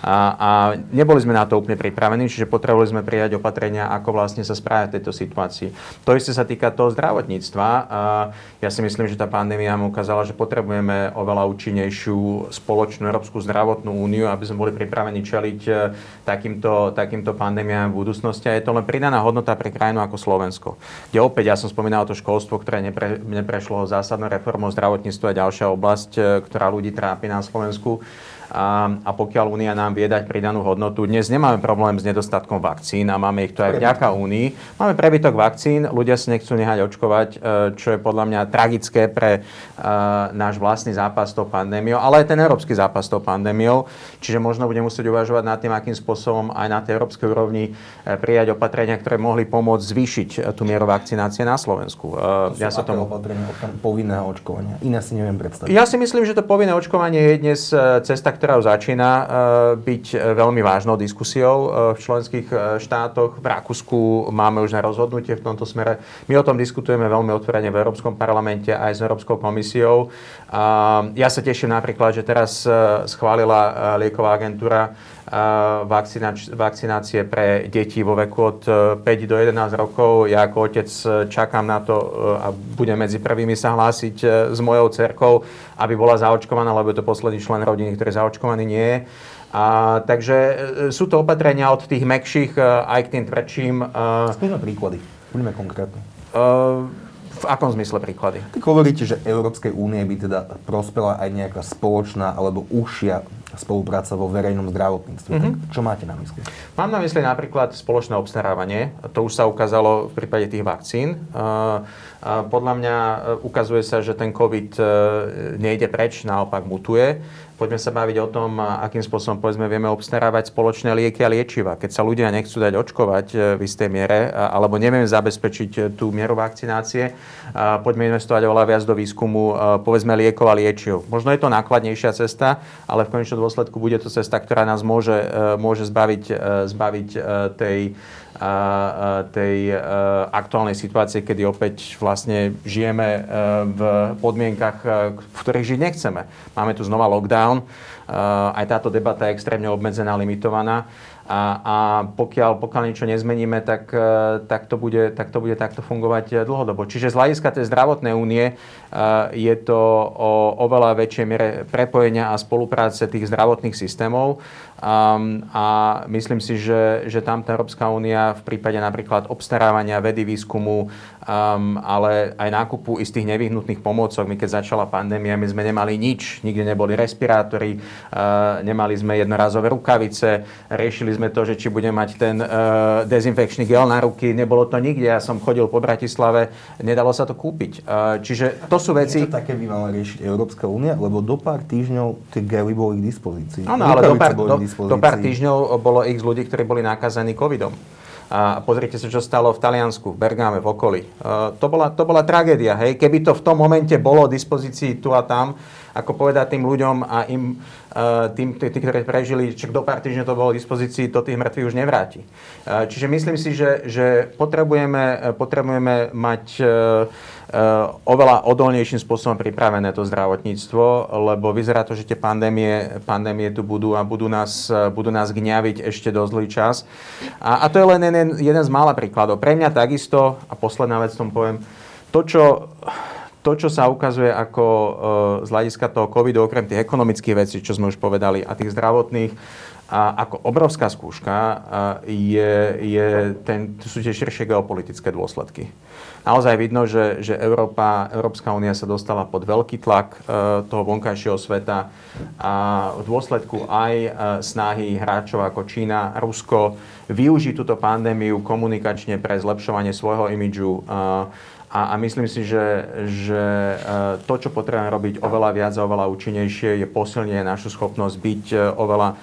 C: A, a neboli sme na to úplne pripravení, čiže potrebovali sme prijať opatrenia, ako vlastne sa správať v tejto situácii. To isté sa týka toho zdravotníctva. Ja si myslím, že tá pandémia nám ukázala, že potrebujeme oveľa účinnejšiu spoločnú Európsku zdravotnú úniu, aby sme boli pripravení čeliť e, takýmto, takýmto pandémiám v budúcnosti budúcnosti a je to len pridaná hodnota pre krajinu ako Slovensko. Kde opäť, ja som spomínal to školstvo, ktoré nepre, neprešlo zásadnou reformou zdravotníctva a ďalšia oblasť, e, ktorá ľudí trápi na Slovensku a, a pokiaľ Únia nám vie dať pridanú hodnotu, dnes nemáme problém s nedostatkom vakcín a máme ich tu aj vďaka Únii. Máme prebytok vakcín, ľudia si nechcú nehať očkovať, e, čo je podľa mňa tragické pre uh, náš vlastný zápas s tou pandémiou, ale aj ten európsky zápas s tou pandémiou. Čiže možno budeme musieť uvažovať nad tým, akým spôsobom aj na tej európskej úrovni e, prijať opatrenia, ktoré mohli pomôcť zvýšiť tú mieru vakcinácie na Slovensku.
A: Uh, ja sa tomu... opatrenia povinného očkovania? Iné si neviem predstaviť.
C: Ja si myslím, že to povinné očkovanie je dnes cesta, ktorá začína eh, byť eh, veľmi vážnou diskusiou eh, v členských štátoch. V Rakúsku máme už na rozhodnutie v tomto smere. My o tom diskutujeme veľmi otvorene v Európskom parlamente aj s Európskou komisiou. Ja sa teším napríklad, že teraz schválila lieková agentúra vakcinácie, vakcinácie pre deti vo veku od 5 do 11 rokov. Ja ako otec čakám na to a budem medzi prvými sa hlásiť s mojou cerkou, aby bola zaočkovaná, lebo je to posledný člen rodiny, ktorý zaočkovaný nie je. A, takže sú to opatrenia od tých mekších aj k tým tvrdším.
A: Skúsme príklady. Buďme konkrétne.
C: Uh, v akom zmysle príklady?
A: Tak hovoríte, že Európskej únie by teda prospela aj nejaká spoločná alebo užšia spolupráca vo verejnom zdravotníctve. Mm-hmm. Tak čo máte na mysli?
C: Mám na mysli napríklad spoločné obstarávanie. To už sa ukázalo v prípade tých vakcín. Podľa mňa e, ukazuje sa, že ten COVID e, nejde preč, naopak mutuje. Poďme sa baviť o tom, akým spôsobom povedzme, vieme obstarávať spoločné lieky a liečiva. Keď sa ľudia nechcú dať očkovať e, v istej miere, alebo nevieme zabezpečiť tú mieru vakcinácie, poďme investovať oveľa viac do výskumu, povedzme, liekov a liečiv. Možno je to nákladnejšia cesta, ale v konečnom dôsledku bude to cesta, ktorá nás môže, môže zbaviť, zbaviť tej tej e, aktuálnej situácie, kedy opäť vlastne žijeme e, v podmienkach, e, v ktorých žiť nechceme. Máme tu znova lockdown, aj táto debata je extrémne obmedzená, limitovaná. A, a pokiaľ, pokiaľ niečo nezmeníme, tak, tak, to bude, tak to bude takto fungovať dlhodobo. Čiže z hľadiska tej zdravotnej únie je to o oveľa väčšej miere prepojenia a spolupráce tých zdravotných systémov. Um, a myslím si, že, že tam tá Európska únia v prípade napríklad obstarávania vedy, výskumu, um, ale aj nákupu istých nevyhnutných pomôcok. My keď začala pandémia, my sme nemali nič, nikde neboli respirátory, uh, nemali sme jednorazové rukavice, riešili sme to, že či budem mať ten uh, dezinfekčný gel na ruky, nebolo to nikde. Ja som chodil po Bratislave, nedalo sa to kúpiť. Uh, čiže to sú veci...
A: Niečo také by mala riešiť Európska únia, lebo do pár týždňov tie gely boli k dispozícii.
C: Áno, ale do pár, do, do pár týždňov bolo x ľudí, ktorí boli nakazení covidom. A pozrite sa, čo stalo v Taliansku, v Bergáme, v okolí. Uh, to, bola, to bola tragédia, hej. Keby to v tom momente bolo v dispozícii tu a tam, ako povedať tým ľuďom a im, uh, tým, tí, tí, ktorí prežili, čo do pár týždňov to bolo v dispozícii, to tých mŕtvych už nevráti. Uh, čiže myslím si, že, že potrebujeme, potrebujeme mať oveľa odolnejším spôsobom pripravené to zdravotníctvo, lebo vyzerá to, že tie pandémie, pandémie tu budú a budú nás, budú nás gňaviť ešte dosť dlhý čas. A, a to je len jeden, jeden z mála príkladov. Pre mňa takisto, a posledná vec tom poviem, to, čo to, čo sa ukazuje ako e, z hľadiska toho covidu, okrem tých ekonomických vecí, čo sme už povedali, a tých zdravotných, a ako obrovská skúška je, je ten, sú tie širšie geopolitické dôsledky. Naozaj vidno, že, že Európa, Európska únia sa dostala pod veľký tlak e, toho vonkajšieho sveta a v dôsledku aj e, snahy hráčov ako Čína, Rusko využiť túto pandémiu komunikačne pre zlepšovanie svojho imidžu e, a, a myslím si, že, že e, to, čo potrebujeme robiť oveľa viac a oveľa účinnejšie, je posilniť našu schopnosť byť e, oveľa e,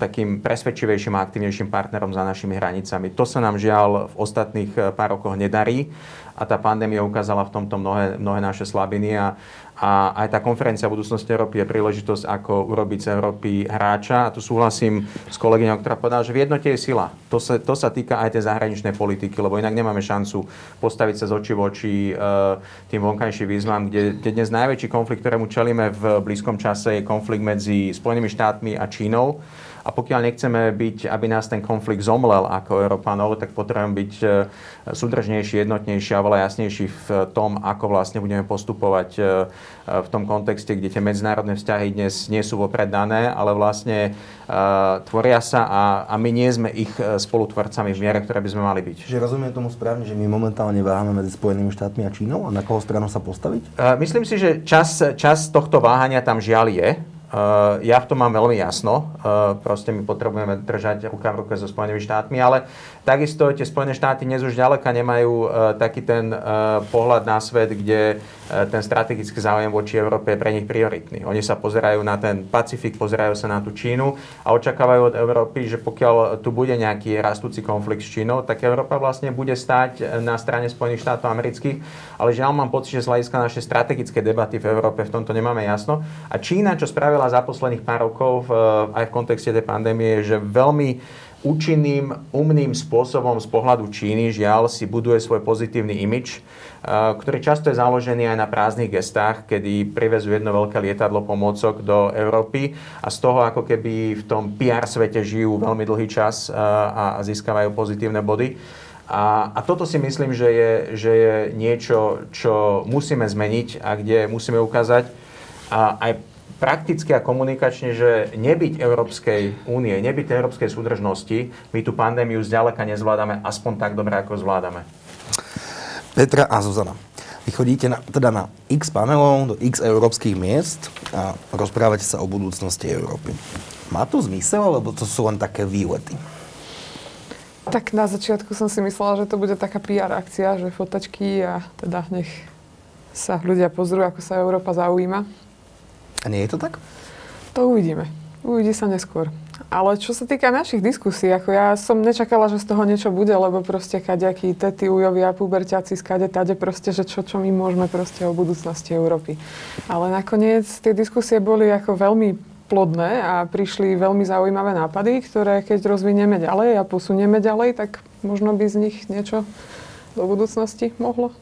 C: takým presvedčivejším a aktivnejším partnerom za našimi hranicami. To sa nám žiaľ v ostatných pár rokoch nedarí a tá pandémia ukázala v tomto mnohé, mnohé naše slabiny a, a aj tá konferencia budúcnosti Európy je príležitosť, ako urobiť z Európy hráča. A tu súhlasím s kolegyňou, ktorá povedala, že v jednote je sila. To sa, to sa týka aj tej zahraničnej politiky, lebo inak nemáme šancu postaviť sa z očí v oči uh, tým vonkajším výzvam, kde, kde dnes najväčší konflikt, ktorému čelíme v blízkom čase, je konflikt medzi Spojenými štátmi a Čínou. A pokiaľ nechceme byť, aby nás ten konflikt zomlel ako Európanov, tak potrebujeme byť e, súdržnejší, jednotnejší a veľa jasnejší v tom, ako vlastne budeme postupovať e, v tom kontexte, kde tie medzinárodné vzťahy dnes nie sú vopred dané, ale vlastne uh, tvoria sa a, a my nie sme ich spolutvorcami v miere, ktoré by sme mali byť.
A: Čiže rozumiem tomu správne, že my momentálne váhame medzi Spojenými štátmi a Čínou a na koho stranu sa postaviť?
C: Myslím si, že čas, čas tohto váhania tam žiaľ je. Uh, ja v tom mám veľmi jasno. Uh, proste my potrebujeme držať ruka v ruke so Spojenými štátmi, ale takisto tie Spojené štáty dnes už ďaleka nemajú uh, taký ten pohľad na svet, kde ten strategický záujem voči Európe je pre nich prioritný. Oni sa pozerajú na ten Pacifik, pozerajú sa na tú Čínu a očakávajú od Európy, že pokiaľ tu bude nejaký rastúci konflikt s Čínou, tak Európa vlastne bude stáť na strane Spojených štátov amerických. Ale žiaľ mám pocit, že z hľadiska našej strategické debaty v Európe v tomto nemáme jasno. A Čína, čo spravila za posledných pár rokov, v, aj v kontexte tej pandémie, že veľmi účinným, umným spôsobom z pohľadu Číny, žiaľ, si buduje svoj pozitívny imič, ktorý často je založený aj na prázdnych gestách, kedy privezú jedno veľké lietadlo pomôcok do Európy a z toho ako keby v tom PR svete žijú veľmi dlhý čas a získavajú pozitívne body. A, a toto si myslím, že je, že je niečo, čo musíme zmeniť a kde musíme ukázať a aj prakticky a komunikačne, že nebyť Európskej únie, nebyť Európskej súdržnosti, my tú pandémiu zďaleka nezvládame aspoň tak dobre, ako zvládame.
A: Petra a Zuzana. Vy chodíte na, teda na x panelov do x európskych miest a rozprávate sa o budúcnosti Európy. Má to zmysel, alebo to sú len také výlety?
D: Tak na začiatku som si myslela, že to bude taká PR akcia, že fotačky a teda nech sa ľudia pozrú, ako sa Európa zaujíma.
A: A nie je to tak?
D: To uvidíme. Uvidí sa neskôr. Ale čo sa týka našich diskusí, ako ja som nečakala, že z toho niečo bude, lebo proste kaďakí tety, ujovia, puberťaci, skade, tade proste, že čo, čo my môžeme proste o budúcnosti Európy. Ale nakoniec tie diskusie boli ako veľmi plodné a prišli veľmi zaujímavé nápady, ktoré keď rozvinieme ďalej a posunieme ďalej, tak možno by z nich niečo do budúcnosti mohlo.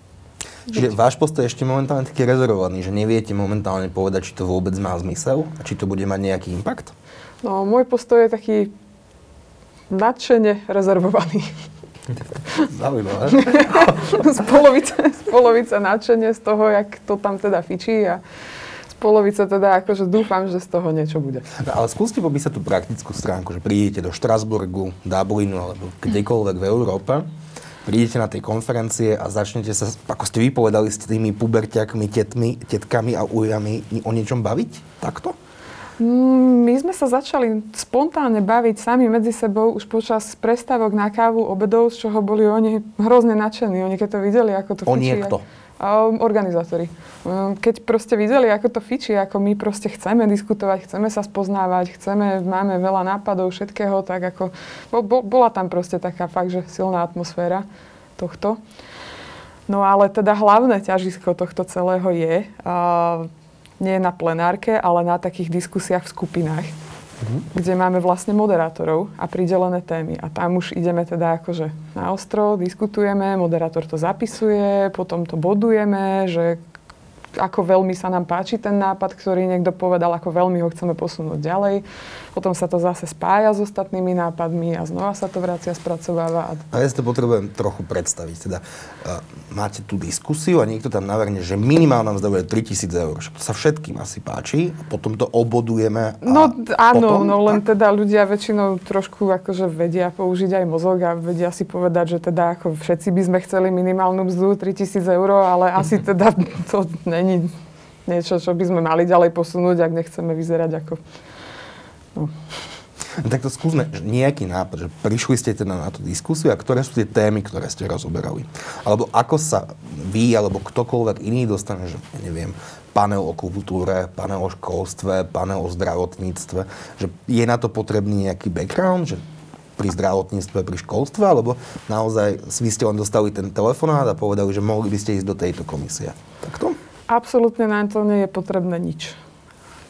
A: Čiže váš postoj je ešte momentálne taký rezervovaný, že neviete momentálne povedať, či to vôbec má zmysel a či to bude mať nejaký impact?
D: No, môj postoj je taký nadšene rezervovaný.
A: Zaujímavé. [laughs]
D: z, polovice, z polovice nadšenie z toho, jak to tam teda fičí a polovice teda akože dúfam, že z toho niečo bude.
A: No, ale skúste popísať tú praktickú stránku, že prídete do Štrasburgu, Dublinu alebo kdekoľvek v Európe, prídete na tie konferencie a začnete sa, ako ste vypovedali, s tými puberťakmi, tetmi, tetkami a ujami o niečom baviť? Takto?
D: Mm, my sme sa začali spontánne baviť sami medzi sebou už počas prestávok na kávu, obedov, z čoho boli oni hrozne nadšení. Oni keď to videli, ako to
A: Oni je kto?
D: Um, organizátori. Um, keď proste videli, ako to fičí, ako my proste chceme diskutovať, chceme sa spoznávať, chceme, máme veľa nápadov, všetkého, tak ako bo, bo, bola tam proste taká fakt, že silná atmosféra tohto. No ale teda hlavné ťažisko tohto celého je uh, nie na plenárke, ale na takých diskusiách v skupinách mm-hmm. kde máme vlastne moderátorov a pridelené témy. A tam už ideme teda akože na ostro, diskutujeme, moderátor to zapisuje, potom to bodujeme, že ako veľmi sa nám páči ten nápad, ktorý niekto povedal, ako veľmi ho chceme posunúť ďalej. Potom sa to zase spája s ostatnými nápadmi a znova sa to vracia, spracováva.
A: A ja si to potrebujem trochu predstaviť. Teda, uh, máte tú diskusiu a niekto tam navrhne, že minimálna mzda bude 3000 eur. To sa všetkým asi páči. A potom to obodujeme. A
D: no áno,
A: potom,
D: no len tak? teda ľudia väčšinou trošku akože vedia použiť aj mozog a vedia si povedať, že teda ako všetci by sme chceli minimálnu mzdu 3000 eur, ale asi teda to není niečo, čo by sme mali ďalej posunúť, ak nechceme vyzerať ako... No.
A: No, tak to skúsme nejaký nápad, že prišli ste teda na tú diskusiu a ktoré sú tie témy, ktoré ste rozoberali. Alebo ako sa vy alebo ktokoľvek iný dostane, že neviem, panel o kultúre, panel o školstve, panel o zdravotníctve, že je na to potrebný nejaký background, že pri zdravotníctve, pri školstve, alebo naozaj vy ste len dostali ten telefonát a povedali, že mohli by ste ísť do tejto komisie. Takto?
D: Absolútne na to nie je potrebné nič.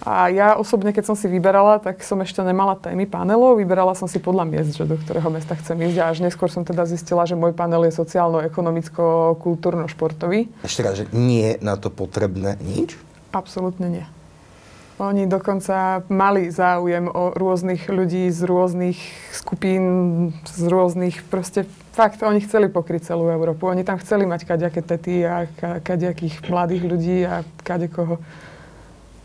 D: A ja osobne, keď som si vyberala, tak som ešte nemala témy panelov. Vyberala som si podľa miest, že do ktorého mesta chcem ísť. A až neskôr som teda zistila, že môj panel je sociálno-ekonomicko-kultúrno-športový.
A: Ešte raz, že nie je na to potrebné nič?
D: Absolútne nie. Oni dokonca mali záujem o rôznych ľudí z rôznych skupín, z rôznych proste fakt, oni chceli pokryť celú Európu. Oni tam chceli mať kaďaké tety a kaďakých mladých ľudí a kadekoho.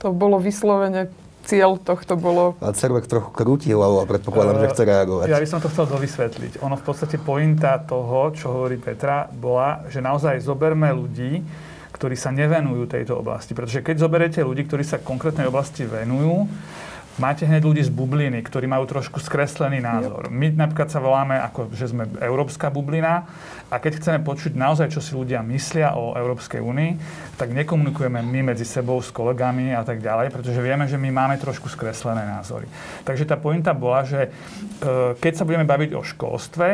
D: To bolo vyslovene cieľ tohto bolo...
A: A Cervek trochu krúti hlavu a predpokladám, uh, že chce reagovať.
E: Ja by som to chcel dovysvetliť. Ono v podstate pointa toho, čo hovorí Petra, bola, že naozaj zoberme ľudí, ktorí sa nevenujú tejto oblasti. Pretože keď zoberete ľudí, ktorí sa konkrétnej oblasti venujú, máte hneď ľudí z bubliny, ktorí majú trošku skreslený názor. My napríklad sa voláme, ako, že sme európska bublina a keď chceme počuť naozaj, čo si ľudia myslia o Európskej únii, tak nekomunikujeme my medzi sebou s kolegami a tak ďalej, pretože vieme, že my máme trošku skreslené názory. Takže tá pointa bola, že e, keď sa budeme baviť o školstve,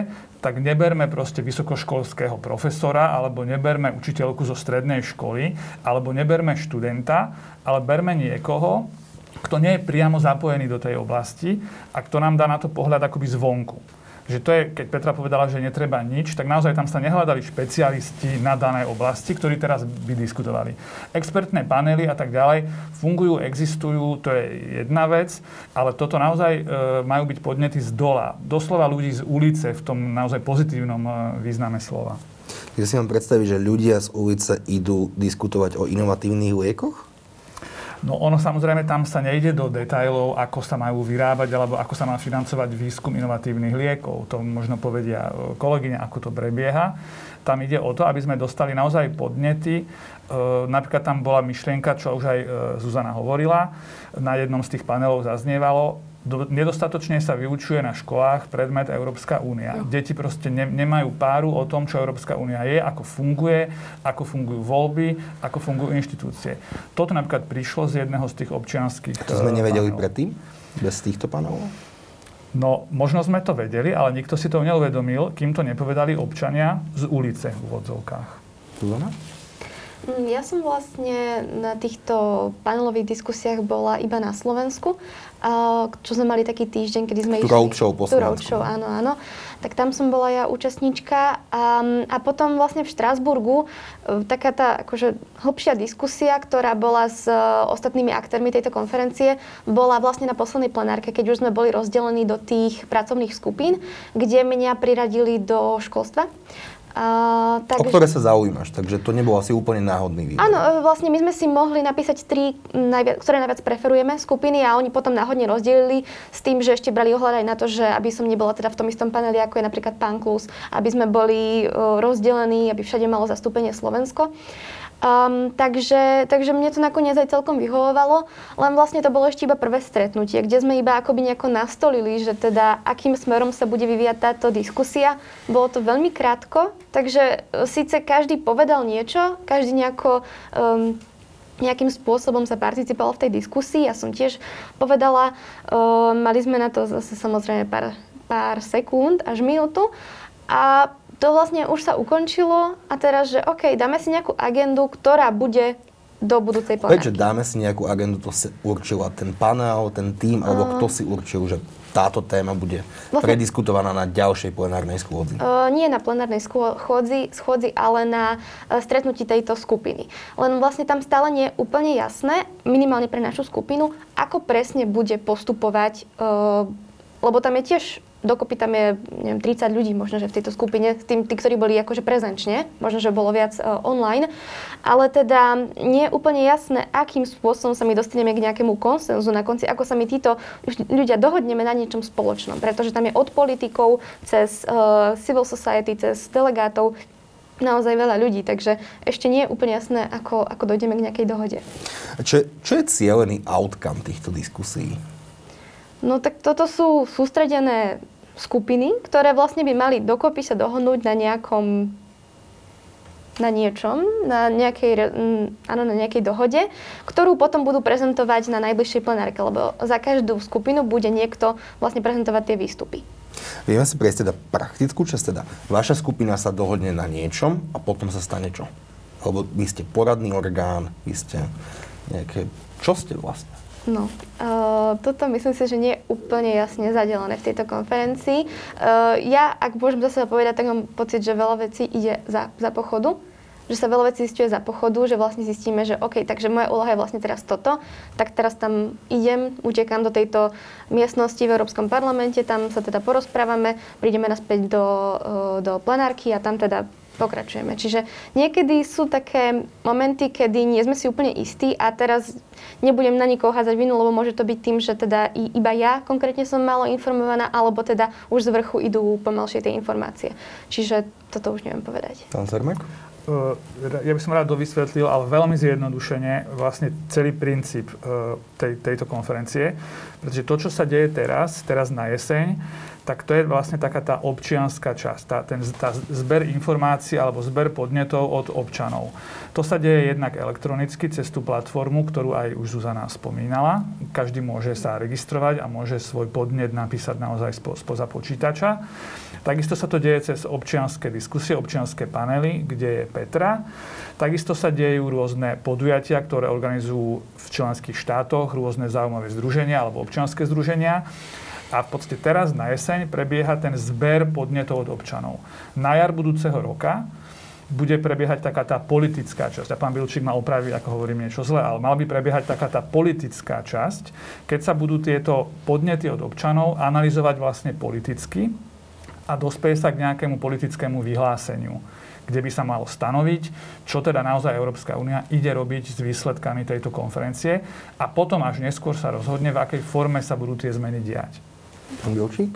E: tak neberme proste vysokoškolského profesora, alebo neberme učiteľku zo strednej školy, alebo neberme študenta, ale berme niekoho, kto nie je priamo zapojený do tej oblasti a kto nám dá na to pohľad akoby zvonku. Že to je, keď Petra povedala, že netreba nič, tak naozaj tam sa nehľadali špecialisti na danej oblasti, ktorí teraz by diskutovali. Expertné panely a tak ďalej fungujú, existujú, to je jedna vec, ale toto naozaj e, majú byť podnety z dola. Doslova ľudí z ulice v tom naozaj pozitívnom e, význame slova.
A: Ja si mám predstaviť, že ľudia z ulice idú diskutovať o inovatívnych liekoch?
E: No ono samozrejme tam sa nejde do detajlov, ako sa majú vyrábať alebo ako sa má financovať výskum inovatívnych liekov. To možno povedia e, kolegyne, ako to prebieha. Tam ide o to, aby sme dostali naozaj podnety. E, napríklad tam bola myšlienka, čo už aj e, Zuzana hovorila, na jednom z tých panelov zaznievalo, nedostatočne sa vyučuje na školách predmet Európska únia. Deti proste ne, nemajú páru o tom, čo Európska únia je, ako funguje, ako fungujú voľby, ako fungujú inštitúcie. Toto napríklad prišlo z jedného z tých občianských
A: To sme nevedeli panelov. predtým? Bez týchto panelov?
E: No, možno sme to vedeli, ale nikto si to neuvedomil, kým to nepovedali občania z ulice v úvodzovkách.
A: Zuzana?
B: Mm, ja som vlastne na týchto panelových diskusiách bola iba na Slovensku, čo sme mali taký týždeň, kedy sme
A: išli... Roadshow po Slovensku.
B: Roadshow, áno, áno. Tak tam som bola ja účastníčka a, a potom vlastne v Štrásburgu e, taká tá akože hlbšia diskusia, ktorá bola s e, ostatnými aktérmi tejto konferencie, bola vlastne na poslednej plenárke, keď už sme boli rozdelení do tých pracovných skupín, kde mňa priradili do školstva.
A: Uh, tak, o ktoré sa zaujímaš, takže to nebol asi úplne náhodný výber.
B: Áno, e, vlastne my sme si mohli napísať tri, najviac, ktoré najviac preferujeme skupiny a oni potom náhodne rozdelili s tým, že ešte brali ohľad aj na to, že aby som nebola teda v tom istom paneli, ako je napríklad pán Klus, aby sme boli uh, rozdelení, aby všade malo zastúpenie Slovensko. Um, takže, takže mne to nakoniec aj celkom vyhovovalo, len vlastne to bolo ešte iba prvé stretnutie, kde sme iba akoby nejako nastolili, že teda akým smerom sa bude vyvíjať táto diskusia. Bolo to veľmi krátko, takže e, síce každý povedal niečo, každý nejako um, nejakým spôsobom sa participoval v tej diskusii. Ja som tiež povedala, um, mali sme na to zase samozrejme pár, pár sekúnd až minútu a to vlastne už sa ukončilo a teraz, že OK, dáme si nejakú agendu, ktorá bude do budúcej plenárky.
A: Prečo dáme si nejakú agendu, to si určila ten panel, ten tým, alebo uh, kto si určil, že táto téma bude vlastne, prediskutovaná na ďalšej plenárnej schôdzi?
B: Uh, nie na plenárnej schôdzi, schôdzi, ale na uh, stretnutí tejto skupiny. Len vlastne tam stále nie je úplne jasné, minimálne pre našu skupinu, ako presne bude postupovať, uh, lebo tam je tiež dokopy tam je neviem, 30 ľudí možno, že v tejto skupine, tým, tí, ktorí boli akože prezenčne, možno, že bolo viac uh, online, ale teda nie je úplne jasné, akým spôsobom sa my dostaneme k nejakému konsenzu na konci, ako sa my títo ľudia dohodneme na niečom spoločnom, pretože tam je od politikov cez uh, civil society, cez delegátov, naozaj veľa ľudí, takže ešte nie je úplne jasné, ako, ako dojdeme k nejakej dohode.
A: Čo, čo je cieľený outcome týchto diskusí?
B: No tak toto sú sústredené skupiny, ktoré vlastne by mali dokopy sa dohodnúť na nejakom na niečom, na nejakej, áno, na nejakej dohode, ktorú potom budú prezentovať na najbližšej plenárke, lebo za každú skupinu bude niekto vlastne prezentovať tie výstupy.
A: Vieme si prejsť teda praktickú časť, teda vaša skupina sa dohodne na niečom a potom sa stane čo? Lebo vy ste poradný orgán, vy ste nejaké... Čo ste vlastne?
B: No, uh, toto myslím si, že nie je úplne jasne zadelené v tejto konferencii. Uh, ja, ak môžem zase povedať, tak mám pocit, že veľa vecí ide za, za pochodu že sa veľa vecí zistuje za pochodu, že vlastne zistíme, že OK, takže moja úloha je vlastne teraz toto, tak teraz tam idem, utekám do tejto miestnosti v Európskom parlamente, tam sa teda porozprávame, prídeme naspäť do, uh, do plenárky a tam teda pokračujeme. Čiže niekedy sú také momenty, kedy nie sme si úplne istí a teraz nebudem na nikoho házať vinu, lebo môže to byť tým, že teda iba ja konkrétne som málo informovaná, alebo teda už z vrchu idú pomalšie tie informácie. Čiže toto už neviem povedať.
A: Pán Cermak?
E: ja by som rád dovysvetlil, ale veľmi zjednodušene vlastne celý princíp tej, tejto konferencie. Pretože to, čo sa deje teraz, teraz na jeseň, tak to je vlastne taká tá občianská časť, tá, ten, tá zber informácií alebo zber podnetov od občanov. To sa deje jednak elektronicky cez tú platformu, ktorú aj už Zuzana spomínala. Každý môže sa registrovať a môže svoj podnet napísať naozaj spo, spoza počítača. Takisto sa to deje cez občianské diskusie, občianské panely, kde je Petra. Takisto sa dejú rôzne podujatia, ktoré organizujú v členských štátoch, rôzne zaujímavé združenia alebo občianské združenia. A v podstate teraz na jeseň prebieha ten zber podnetov od občanov. Na jar budúceho roka bude prebiehať taká tá politická časť. A pán Bilčík ma opraví, ako hovorím niečo zle, ale mal by prebiehať taká tá politická časť, keď sa budú tieto podnety od občanov analyzovať vlastne politicky a dospeje sa k nejakému politickému vyhláseniu kde by sa malo stanoviť, čo teda naozaj Európska únia ide robiť s výsledkami tejto konferencie a potom až neskôr sa rozhodne, v akej forme sa budú tie zmeny diať.
A: Pán Bilčík?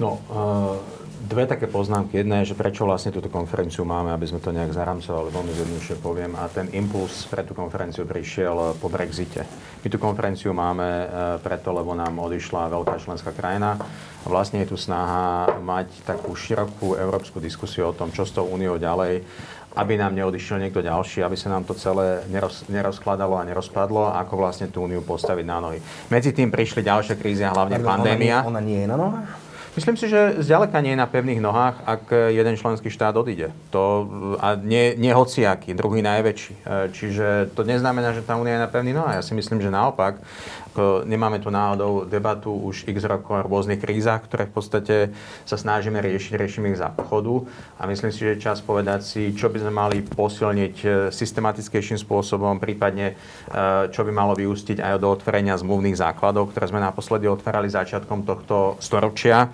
C: No, uh, dve také poznámky. Jedna je, že prečo vlastne túto konferenciu máme, aby sme to nejak zaramcovali, veľmi zjednodušie poviem. A ten impuls pre tú konferenciu prišiel po Brexite. My tú konferenciu máme uh, preto, lebo nám odišla veľká členská krajina. Vlastne je tu snaha mať takú širokú európsku diskusiu o tom, čo s tou úniou ďalej aby nám neodišiel niekto ďalší, aby sa nám to celé neroz, nerozkladalo a nerozpadlo, ako vlastne tú úniu postaviť na nohy. Medzi tým prišli ďalšie krízy a hlavne pandémia.
A: Ona nie, ona nie je na nohách?
C: Myslím si, že zďaleka nie je na pevných nohách, ak jeden členský štát odíde. To, a nie, nie hociaký, druhý najväčší. E, čiže to neznamená, že tá únia je na pevných nohách. Ja si myslím, že naopak, nemáme tu náhodou debatu už x rokov o rôznych krízach, ktoré v podstate sa snažíme riešiť, riešime ich za pochodu. A myslím si, že je čas povedať si, čo by sme mali posilniť e, systematickejším spôsobom, prípadne e, čo by malo vyústiť aj do otvorenia zmluvných základov, ktoré sme naposledy otvárali začiatkom tohto storočia, e,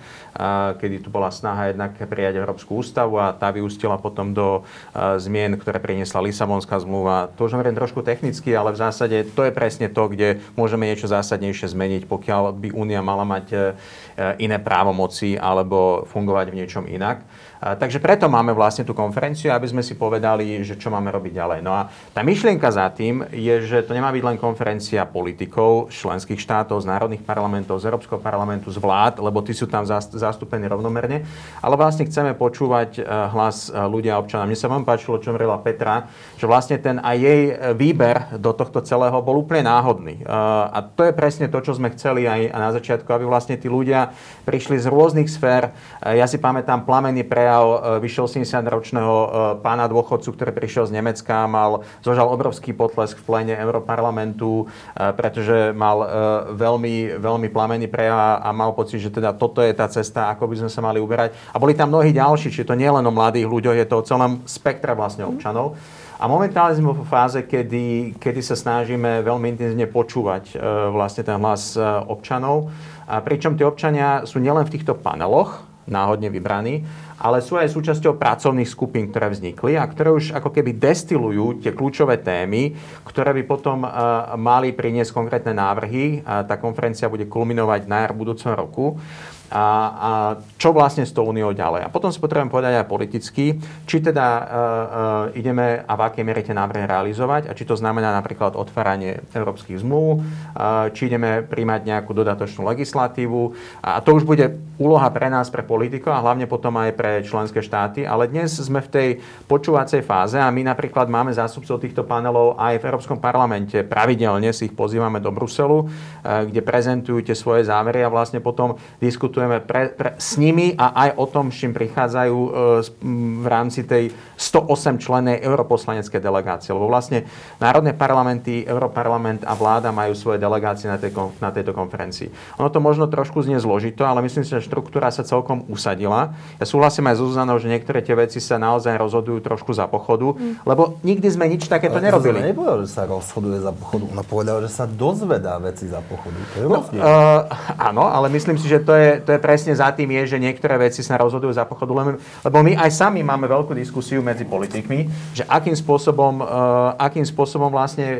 C: kedy tu bola snaha jednak prijať Európsku ústavu a tá vyústila potom do zmien, ktoré priniesla Lisabonská zmluva. To už hovorím trošku technicky, ale v zásade to je presne to, kde môžeme niečo zásadnejšie zmeniť, pokiaľ by Únia mala mať e, iné právomoci alebo fungovať v niečom inak. Takže preto máme vlastne tú konferenciu, aby sme si povedali, že čo máme robiť ďalej. No a tá myšlienka za tým je, že to nemá byť len konferencia politikov členských štátov, z národných parlamentov, z Európskeho parlamentu, z vlád, lebo tí sú tam zastúpení rovnomerne, ale vlastne chceme počúvať e, hlas e, ľudia a občanov. Mne sa vám páčilo, čo hovorila Petra, že vlastne ten aj jej výber do tohto celého bol úplne náhodný. E, a to je presne to, čo sme chceli aj na začiatku, aby vlastne tí ľudia prišli z rôznych sfér. Ja si pamätám plamený pre prejav e, vyše 80-ročného e, pána dôchodcu, ktorý prišiel z Nemecka, mal, zožal obrovský potlesk v plene Europarlamentu, e, pretože mal veľmi, veľmi plamený prejav a mal pocit, že teda toto je tá cesta, ako by sme sa mali uberať. A boli tam mnohí ďalší, čiže to nie len o mladých ľuďoch, je to o celom spektre vlastne občanov. A momentálne sme vo fáze, kedy, kedy sa snažíme veľmi intenzívne počúvať e, vlastne ten hlas e, občanov. A pričom tí občania sú nielen v týchto paneloch, náhodne vybraní, ale sú aj súčasťou pracovných skupín, ktoré vznikli a ktoré už ako keby destilujú tie kľúčové témy, ktoré by potom uh, mali priniesť konkrétne návrhy. Tá konferencia bude kulminovať na jar budúceho roku a, a čo vlastne s tou úniou ďalej. A potom si potrebujem povedať aj politicky, či teda uh, uh, ideme a v akej miere tie návrhy realizovať a či to znamená napríklad otváranie európskych zmluv, uh, či ideme príjmať nejakú dodatočnú legislatívu. A to už bude úloha pre nás, pre politikov a hlavne potom aj pre členské štáty. Ale dnes sme v tej počúvacej fáze a my napríklad máme zástupcov týchto panelov aj v Európskom parlamente. Pravidelne si ich pozývame do Bruselu, kde prezentujú tie svoje závery a vlastne potom diskutujeme pre, pre, s nimi a aj o tom, s čím prichádzajú e, v rámci tej 108 členej europoslaneckej delegácie. Lebo vlastne národné parlamenty, Europarlament a vláda majú svoje delegácie na, tej, na tejto konferencii. Ono to možno trošku znie zložito, ale myslím si, že štruktúra sa celkom usadila. Ja súhlasím aj s Zuzanou, že niektoré tie veci sa naozaj rozhodujú trošku za pochodu, mm. lebo nikdy sme nič takéto ale nerobili.
A: Zuzana nepovedal, že sa rozhoduje za pochodu. Ona povedala, že sa dozvedá veci za pochodu. To je no, uh,
C: áno, ale myslím si, že to je, to je presne za tým je, že niektoré veci sa rozhodujú za pochodu, lebo my aj sami máme veľkú diskusiu medzi politikmi, že akým spôsobom, uh, akým spôsobom vlastne uh,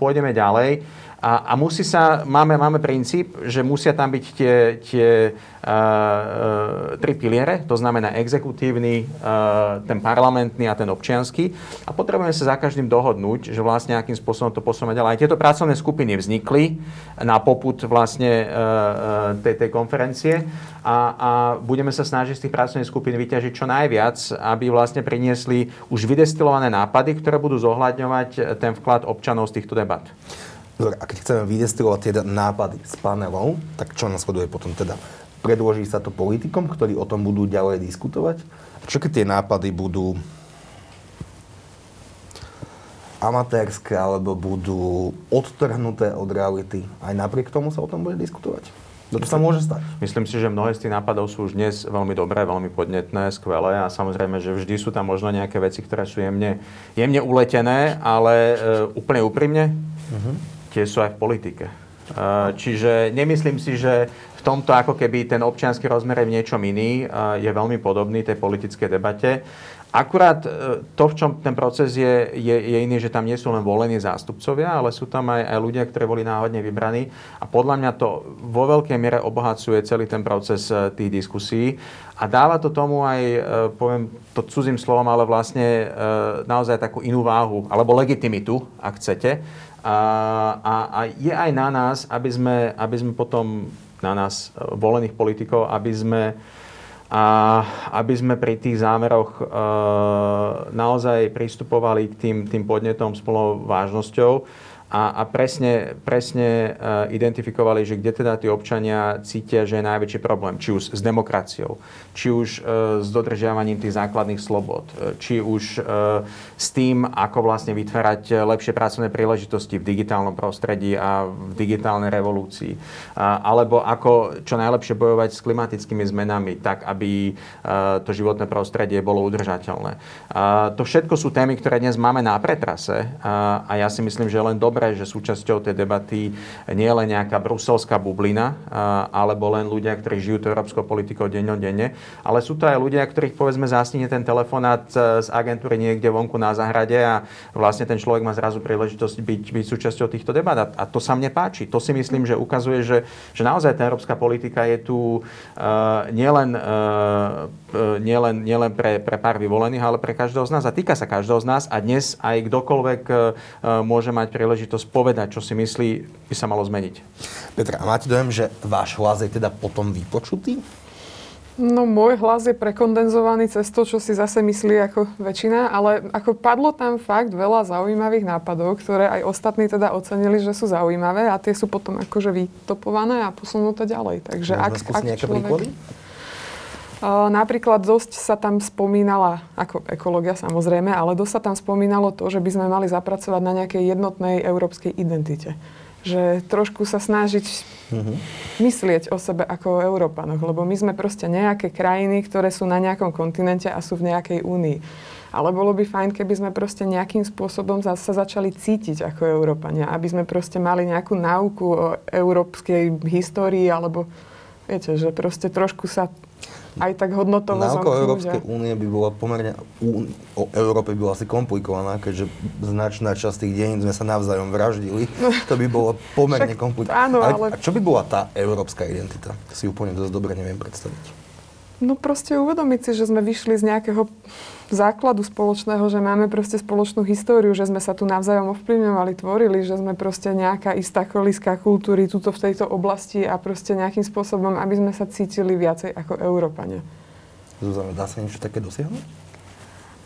C: pôjdeme ďalej. A, a musí sa, máme, máme princíp, že musia tam byť tie, tie uh, tri piliere, to znamená exekutívny, uh, ten parlamentný a ten občiansky. A potrebujeme sa za každým dohodnúť, že vlastne akým spôsobom to posúvame ďalej. Aj tieto pracovné skupiny vznikli na poput vlastne uh, tej, tej konferencie a, a budeme sa snažiť z tých pracovných skupín vyťažiť čo najviac, aby vlastne priniesli už vydestilované nápady, ktoré budú zohľadňovať ten vklad občanov z týchto debat.
A: A keď chceme vydestilovať tie nápady z panelov, tak čo nasleduje potom teda? Predloží sa to politikom, ktorí o tom budú ďalej diskutovať? A čo keď tie nápady budú amatérske alebo budú odtrhnuté od reality? Aj napriek tomu sa o tom bude diskutovať? To sa môže stať.
C: Myslím si, že mnohé z tých nápadov sú už dnes veľmi dobré, veľmi podnetné, skvelé a samozrejme, že vždy sú tam možno nejaké veci, ktoré sú jemne, jemne uletené, ale e, úplne úprimne, uh-huh. Tie sú aj v politike. E, čiže nemyslím si, že v tomto ako keby ten občianský rozmer je v niečom iný, e, je veľmi podobný tej politickej debate. Akurát e, to, v čom ten proces je, je, je iný, že tam nie sú len volení zástupcovia, ale sú tam aj, aj ľudia, ktorí boli náhodne vybraní. A podľa mňa to vo veľkej miere obohacuje celý ten proces tých diskusí. A dáva to tomu aj, poviem to cudzím slovom, ale vlastne naozaj takú inú váhu, alebo legitimitu, ak chcete. A, a, a je aj na nás, aby sme, aby sme potom, na nás, volených politikov, aby sme a aby sme pri tých zámeroch e, naozaj pristupovali k tým, tým podnetom s plnou vážnosťou a, a presne, presne uh, identifikovali, že kde teda tí občania cítia, že je najväčší problém. Či už s demokraciou, či už uh, s dodržiavaním tých základných slobod, uh, či už s tým, ako vlastne vytvárať lepšie pracovné príležitosti v digitálnom prostredí a v digitálnej revolúcii. Alebo ako čo najlepšie bojovať s klimatickými zmenami, tak aby to životné prostredie bolo udržateľné. To všetko sú témy, ktoré dnes máme na pretrase a ja si myslím, že len dobre dobré, že súčasťou tej debaty nie je len nejaká bruselská bublina, alebo len ľudia, ktorí žijú to európskou politikou denne, ale sú to aj ľudia, ktorých povedzme zásnine ten telefonát z agentúry niekde vonku na zahrade a vlastne ten človek má zrazu príležitosť byť, byť súčasťou týchto debat. A, to sa mne páči. To si myslím, že ukazuje, že, že naozaj tá európska politika je tu uh, nielen uh, nielen, nielen pre, pre pár vyvolených, ale pre každého z nás. A týka sa každého z nás a dnes aj kdokoľvek môže mať príležitosť príležitosť povedať, čo si myslí, by sa malo zmeniť.
A: Petra, a máte dojem, že váš hlas je teda potom vypočutý?
D: No môj hlas je prekondenzovaný cez to, čo si zase myslí ako väčšina, ale ako padlo tam fakt veľa zaujímavých nápadov, ktoré aj ostatní teda ocenili, že sú zaujímavé a tie sú potom akože vytopované a posunuté ďalej.
A: Takže ak, ak nejaké človek... príklady?
D: Napríklad dosť sa tam spomínala, ako ekológia samozrejme, ale dosť sa tam spomínalo to, že by sme mali zapracovať na nejakej jednotnej európskej identite. Že trošku sa snažiť mm-hmm. myslieť o sebe ako o Európanoch, lebo my sme proste nejaké krajiny, ktoré sú na nejakom kontinente a sú v nejakej únii. Ale bolo by fajn, keby sme proste nejakým spôsobom sa začali cítiť ako Európania, aby sme proste mali nejakú náuku o európskej histórii, alebo viete, že proste trošku sa aj tak hodnotovo
A: Náuka o Európskej únie by bola pomerne, o Európe by bola asi komplikovaná, keďže značná časť tých dejín sme sa navzájom vraždili. [laughs] To by bolo pomerne komplikované.
D: Áno, ale...
A: A čo by bola tá európska identita? Si úplne dosť dobre neviem predstaviť.
D: No proste uvedomiť si, že sme vyšli z nejakého základu spoločného, že máme proste spoločnú históriu, že sme sa tu navzájom ovplyvňovali, tvorili, že sme proste nejaká istá kolíska kultúry tuto v tejto oblasti a proste nejakým spôsobom, aby sme sa cítili viacej ako Európania.
A: Zuzana, dá sa niečo také dosiahnuť?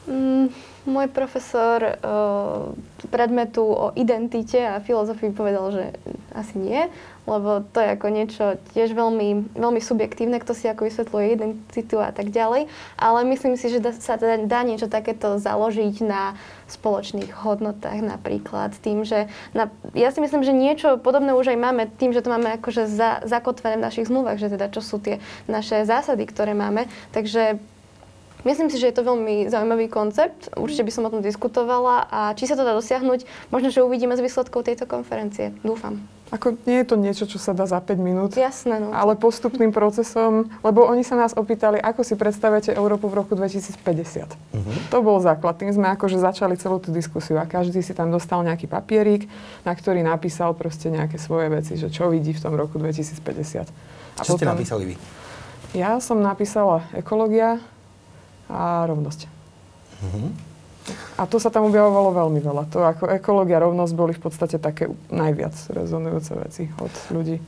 B: Mm, môj profesor uh, predmetu o identite a filozofii povedal, že asi nie, lebo to je ako niečo tiež veľmi, veľmi subjektívne, kto si ako vysvetľuje identitu a tak ďalej. Ale myslím si, že sa teda dá niečo takéto založiť na spoločných hodnotách napríklad. Tým, že na, ja si myslím, že niečo podobné už aj máme tým, že to máme akože za, zakotvené v našich zmluvách, že teda čo sú tie naše zásady, ktoré máme. Takže Myslím si, že je to veľmi zaujímavý koncept. Určite by som o tom diskutovala a či sa to dá dosiahnuť, možno, že uvidíme z výsledkov tejto konferencie. Dúfam.
D: Ako nie je to niečo, čo sa dá za 5 minút.
B: Jasné, no.
D: Ale postupným procesom, lebo oni sa nás opýtali, ako si predstavujete Európu v roku 2050. Uh-huh. Mhm. To bol základ. Tým sme akože začali celú tú diskusiu a každý si tam dostal nejaký papierik, na ktorý napísal proste nejaké svoje veci, že čo vidí v tom roku 2050.
A: A čo potom, ste napísali vy?
D: Ja som napísala ekológia, a rovnosť. Mm-hmm. A to sa tam objavovalo veľmi veľa. To ako ekológia rovnosť boli v podstate také najviac rezonujúce veci od ľudí.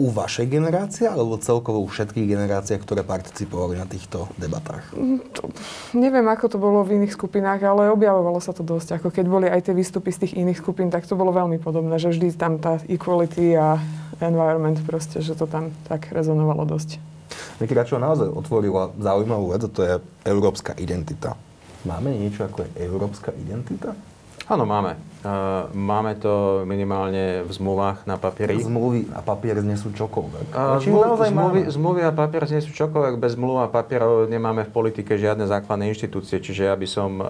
A: U vašej generácie alebo celkovo u všetkých generáciách, ktoré participovali na týchto debatách? Mm,
D: to, neviem, ako to bolo v iných skupinách, ale objavovalo sa to dosť. Ako keď boli aj tie výstupy z tých iných skupín, tak to bolo veľmi podobné, že vždy tam tá equality a environment proste, že to tam tak rezonovalo dosť.
A: Mikiračova naozaj otvorila zaujímavú vec, to je európska identita. Máme niečo ako je európska identita?
C: Áno, máme. Máme to minimálne v zmluvách na papieri.
A: Zmluvy a papier znesú čokoľvek.
C: Uh, zmluvy, zmluvy, zmluvy a papier znesú čokoľvek. Bez zmluv a papierov nemáme v politike žiadne základné inštitúcie. Čiže ja by som uh,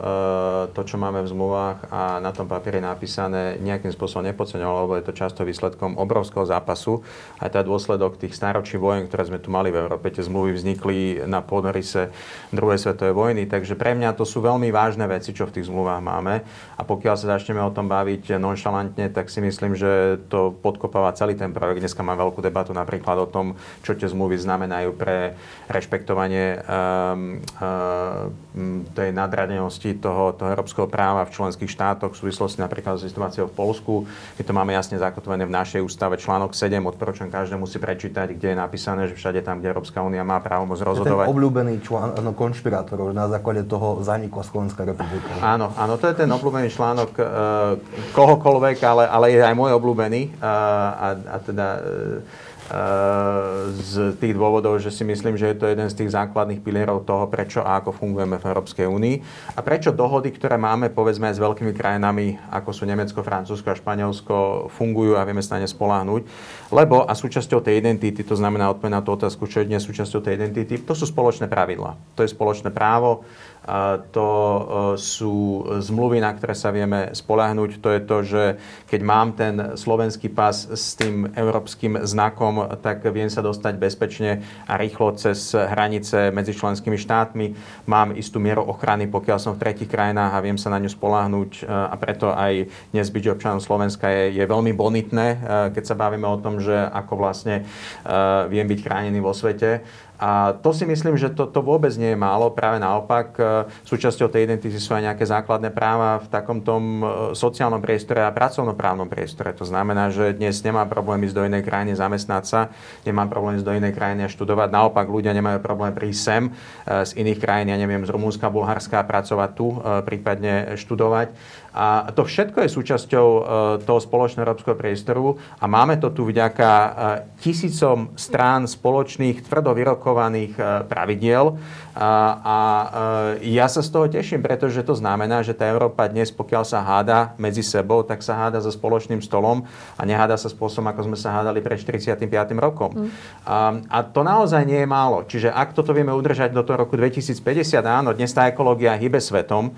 C: to, čo máme v zmluvách a na tom papieri napísané, nejakým spôsobom nepodceňoval, lebo je to často výsledkom obrovského zápasu. Aj tá dôsledok tých stáročí vojen, ktoré sme tu mali v Európe, tie zmluvy vznikli na podnorise druhej svetovej vojny. Takže pre mňa to sú veľmi vážne veci, čo v tých zmluvách máme. A pokiaľ sa začneme o tom tom baviť nonšalantne, tak si myslím, že to podkopáva celý ten projekt. Dneska mám veľkú debatu napríklad o tom, čo tie zmluvy znamenajú pre rešpektovanie um, um, tej nadradenosti toho, toho európskeho práva v členských štátoch v súvislosti napríklad s situáciou v Polsku. My to máme jasne zakotvené v našej ústave článok 7, odporúčam každému si prečítať, kde je napísané, že všade tam, kde Európska únia má právomoc rozhodovať.
A: Ten obľúbený člán, no, konšpirátorov, na základe toho zanikla Slovenská republika.
C: Áno, áno, to je ten obľúbený článok kohokoľvek, ale, ale je aj môj obľúbený. A, a, a teda e, z tých dôvodov, že si myslím, že je to jeden z tých základných pilierov toho, prečo a ako fungujeme v Európskej únii a prečo dohody, ktoré máme, povedzme aj s veľkými krajinami, ako sú Nemecko, Francúzsko a Španielsko, fungujú a vieme sa na ne spoláhnuť. Lebo a súčasťou tej identity, to znamená odpoveď na tú otázku, čo je dnes súčasťou tej identity, to sú spoločné pravidla. To je spoločné právo, to e, sú zmluvy, na ktoré sa vieme spolahnuť. To je to, že keď mám ten slovenský pas s tým európskym znakom, tak viem sa dostať bezpečne a rýchlo cez hranice medzi členskými štátmi. Mám istú mieru ochrany, pokiaľ som v tretich krajinách a viem sa na ňu spolahnuť e, a preto aj dnes byť občanom Slovenska je, je veľmi bonitné, e, keď sa bavíme o tom, že ako vlastne viem byť chránený vo svete. A to si myslím, že to, to vôbec nie je málo. Práve naopak, e, súčasťou tej identity sú aj nejaké základné práva v takom tom e, sociálnom priestore a pracovnoprávnom priestore. To znamená, že dnes nemám problém ísť do inej krajiny zamestnať sa, nemám problém ísť do inej krajiny a študovať. Naopak, ľudia nemajú problém prísť sem e, z iných krajín, ja neviem, z Rumúnska, Bulharska, pracovať tu, prípadne študovať. A to všetko je súčasťou toho spoločného európskeho priestoru a máme to tu vďaka tisícom strán spoločných, tvrdo vyrokov komplikovaných e, pravidiel. A, e, ja sa z toho teším, pretože to znamená, že tá Európa dnes, pokiaľ sa háda medzi sebou, tak sa háda so spoločným stolom a neháda sa spôsobom, ako sme sa hádali pred 45. rokom. Mm. A, to naozaj nie je málo. Čiže ak toto vieme udržať do toho roku 2050, áno, dnes tá ekológia hybe svetom,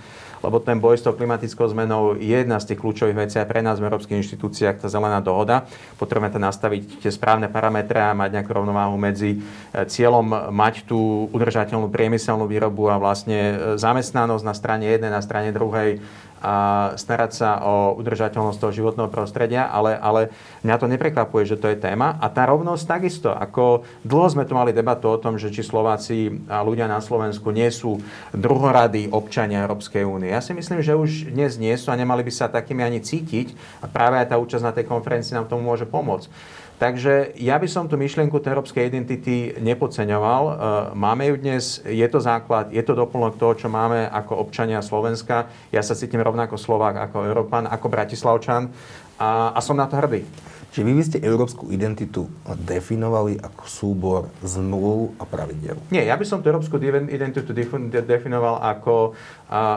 C: lebo ten boj s tou klimatickou zmenou je jedna z tých kľúčových vecí aj pre nás v európskych inštitúciách, tá zelená dohoda. Potrebujeme tam nastaviť tie správne parametre a mať nejakú rovnováhu medzi e, cieľom mať tú udržateľnú priemyselnú výrobu a vlastne e, zamestnanosť na strane jednej, na strane druhej a starať sa o udržateľnosť toho životného prostredia, ale, ale mňa to neprekvapuje, že to je téma. A tá rovnosť takisto, ako dlho sme tu mali debatu o tom, že či Slováci a ľudia na Slovensku nie sú druhoradí občania Európskej únie. Ja si myslím, že už dnes nie sú a nemali by sa takými ani cítiť a práve aj tá účasť na tej konferencii nám tomu môže pomôcť. Takže ja by som tú myšlienku tej európskej identity nepodceňoval. E, máme ju dnes, je to základ, je to doplnok toho, čo máme ako občania Slovenska. Ja sa cítim rovnako Slovák ako Európan, ako Bratislavčan a, a som na to hrdý.
A: Čiže vy by ste európsku identitu definovali ako súbor zmluv a pravidel?
C: Nie, ja by som tú európsku identitu definoval ako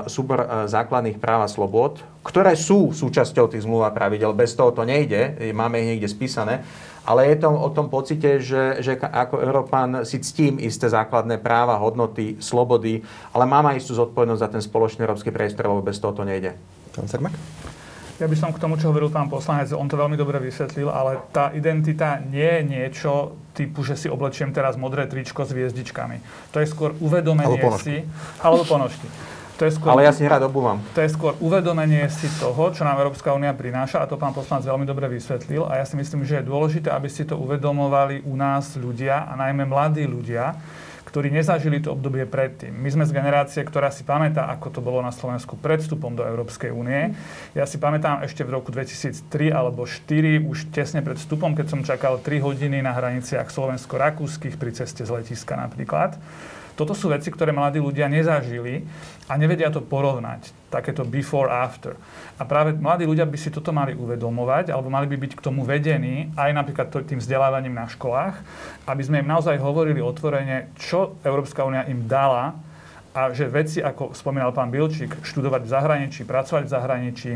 C: súbor základných práv a slobod, ktoré sú súčasťou tých zmluv a pravidel. Bez toho to nejde, máme ich niekde spísané. Ale je to o tom pocite, že, že ako Európan si ctím isté základné práva, hodnoty, slobody, ale mám aj istú zodpovednosť za ten spoločný európsky priestor, lebo bez toho to nejde.
A: Pán Cermak?
E: Ja by som k tomu, čo hovoril pán poslanec, on to veľmi dobre vysvetlil, ale tá identita nie je niečo typu, že si oblečiem teraz modré tričko s hviezdičkami. To je skôr uvedomenie alebo si... Alebo ponožky.
C: To je skôr, ale ja si rád obúvam.
E: To je skôr uvedomenie si toho, čo nám Európska únia prináša a to pán poslanec veľmi dobre vysvetlil a ja si myslím, že je dôležité, aby si to uvedomovali u nás ľudia a najmä mladí ľudia, ktorí nezažili to obdobie predtým. My sme z generácie, ktorá si pamätá, ako to bolo na Slovensku pred vstupom do Európskej únie. Ja si pamätám ešte v roku 2003 alebo 2004, už tesne pred vstupom, keď som čakal 3 hodiny na hraniciach slovensko-rakúskych pri ceste z letiska napríklad. Toto sú veci, ktoré mladí ľudia nezažili a nevedia to porovnať. Takéto before, after. A práve mladí ľudia by si toto mali uvedomovať, alebo mali by byť k tomu vedení, aj napríklad tým vzdelávaním na školách, aby sme im naozaj hovorili otvorene, čo Európska únia im dala a že veci, ako spomínal pán Bilčík, študovať v zahraničí, pracovať v zahraničí,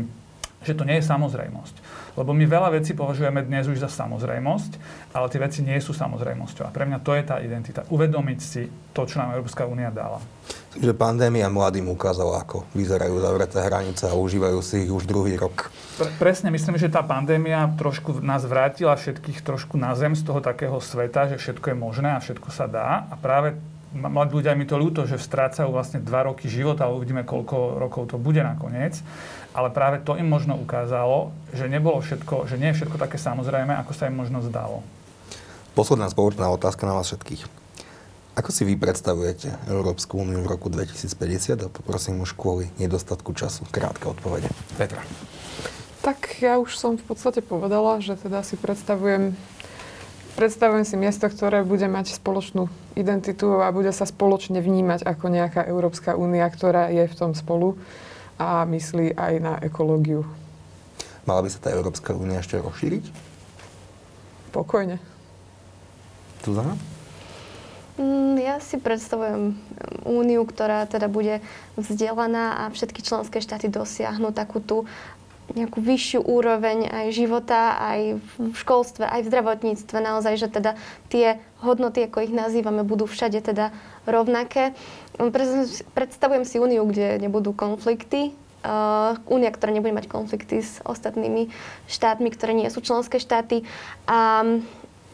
E: že to nie je samozrejmosť. Lebo my veľa vecí považujeme dnes už za samozrejmosť, ale tie veci nie sú samozrejmosťou. A pre mňa to je tá identita. Uvedomiť si to, čo nám Európska únia dala.
A: Takže pandémia mladým ukázala, ako vyzerajú zavreté hranice a užívajú si ich už druhý rok.
E: Pre, presne, myslím, že tá pandémia trošku nás vrátila všetkých trošku na zem z toho takého sveta, že všetko je možné a všetko sa dá. A práve mladí ľudia mi to ľúto, že strácajú vlastne dva roky života, ale uvidíme, koľko rokov to bude nakoniec. Ale práve to im možno ukázalo, že nebolo všetko, že nie je všetko také samozrejme, ako sa im možno zdalo.
A: Posledná spoločná otázka na vás všetkých. Ako si vy predstavujete Európsku úniu v roku 2050? A poprosím už kvôli nedostatku času. Krátka odpovede. Petra.
D: Tak ja už som v podstate povedala, že teda si predstavujem Predstavujem si miesto, ktoré bude mať spoločnú identitu a bude sa spoločne vnímať ako nejaká Európska únia, ktorá je v tom spolu a myslí aj na ekológiu.
A: Mala by sa tá Európska únia ešte rozšíriť?
D: Pokojne.
A: Zuzana?
B: Mm, ja si predstavujem úniu, ktorá teda bude vzdelaná a všetky členské štáty dosiahnu takú tú nejakú vyššiu úroveň aj života, aj v školstve, aj v zdravotníctve. Naozaj, že teda tie hodnoty, ako ich nazývame, budú všade teda rovnaké. Predstavujem si úniu, kde nebudú konflikty, únia, ktorá nebude mať konflikty s ostatnými štátmi, ktoré nie sú členské štáty a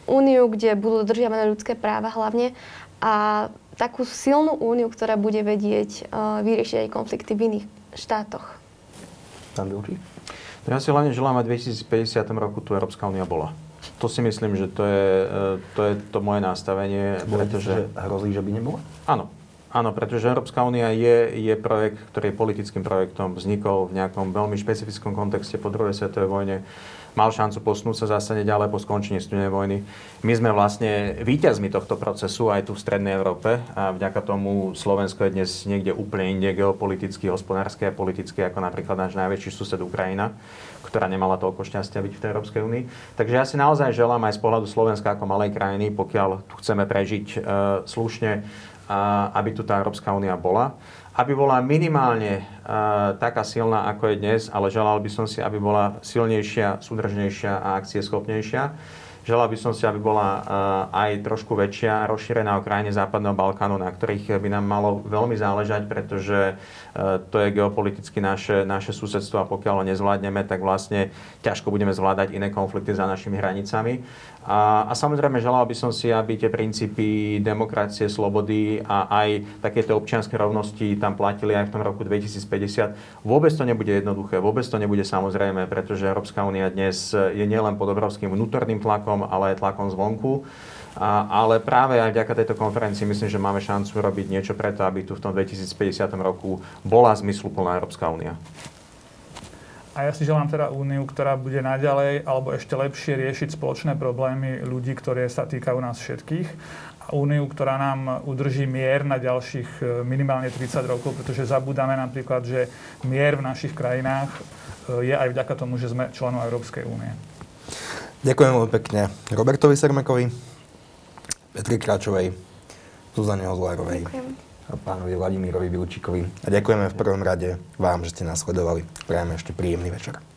B: úniu, kde budú dodržiavané ľudské práva hlavne a takú silnú úniu, ktorá bude vedieť vyriešiť aj konflikty v iných štátoch.
A: Pán Bilčík?
C: Ja si hlavne želám, aby v 2050 roku tu Európska únia bola. To si myslím, že to je e, to, je to moje nastavenie.
A: Pretože... Že hrozí, že by nebola?
C: Áno. Áno, pretože Európska únia je, je projekt, ktorý je politickým projektom, vznikol v nejakom veľmi špecifickom kontexte po druhej svetovej vojne mal šancu posunúť sa zase ďalej po skončení studenej vojny. My sme vlastne víťazmi tohto procesu aj tu v Strednej Európe a vďaka tomu Slovensko je dnes niekde úplne inde geopoliticky, hospodársky a politicky ako napríklad náš najväčší sused Ukrajina ktorá nemala toľko šťastia byť v tej Európskej únii. Takže ja si naozaj želám aj z pohľadu Slovenska ako malej krajiny, pokiaľ tu chceme prežiť e, slušne, a, aby tu tá Európska únia bola aby bola minimálne uh, taká silná, ako je dnes, ale želal by som si, aby bola silnejšia, súdržnejšia a akcieschopnejšia. Želal by som si, aby bola uh, aj trošku väčšia, rozšírená o krajine Západného Balkánu, na ktorých by nám malo veľmi záležať, pretože uh, to je geopoliticky naše, naše susedstvo a pokiaľ ho nezvládneme, tak vlastne ťažko budeme zvládať iné konflikty za našimi hranicami. A, a samozrejme želal by som si, aby tie princípy demokracie, slobody a aj takéto občianske rovnosti tam platili aj v tom roku 2050. Vôbec to nebude jednoduché, vôbec to nebude samozrejme, pretože Európska únia dnes je nielen pod obrovským vnútorným tlakom, ale aj tlakom zvonku. A, ale práve aj vďaka tejto konferencii myslím, že máme šancu robiť niečo preto, aby tu v tom 2050 roku bola zmysluplná Európska únia.
E: A ja si želám teda úniu, ktorá bude naďalej alebo ešte lepšie riešiť spoločné problémy ľudí, ktoré sa týkajú nás všetkých. A úniu, ktorá nám udrží mier na ďalších e, minimálne 30 rokov, pretože zabúdame napríklad, že mier v našich krajinách e, je aj vďaka tomu, že sme členom Európskej únie.
A: Ďakujem veľmi pekne Robertovi Sermekovi, Petri Kráčovej, Zuzane Hozlárovej. Ďakujem pánovi Vladimírovi Vilčíkovi. A ďakujeme v prvom rade vám, že ste nás sledovali. Prajeme ešte príjemný večer.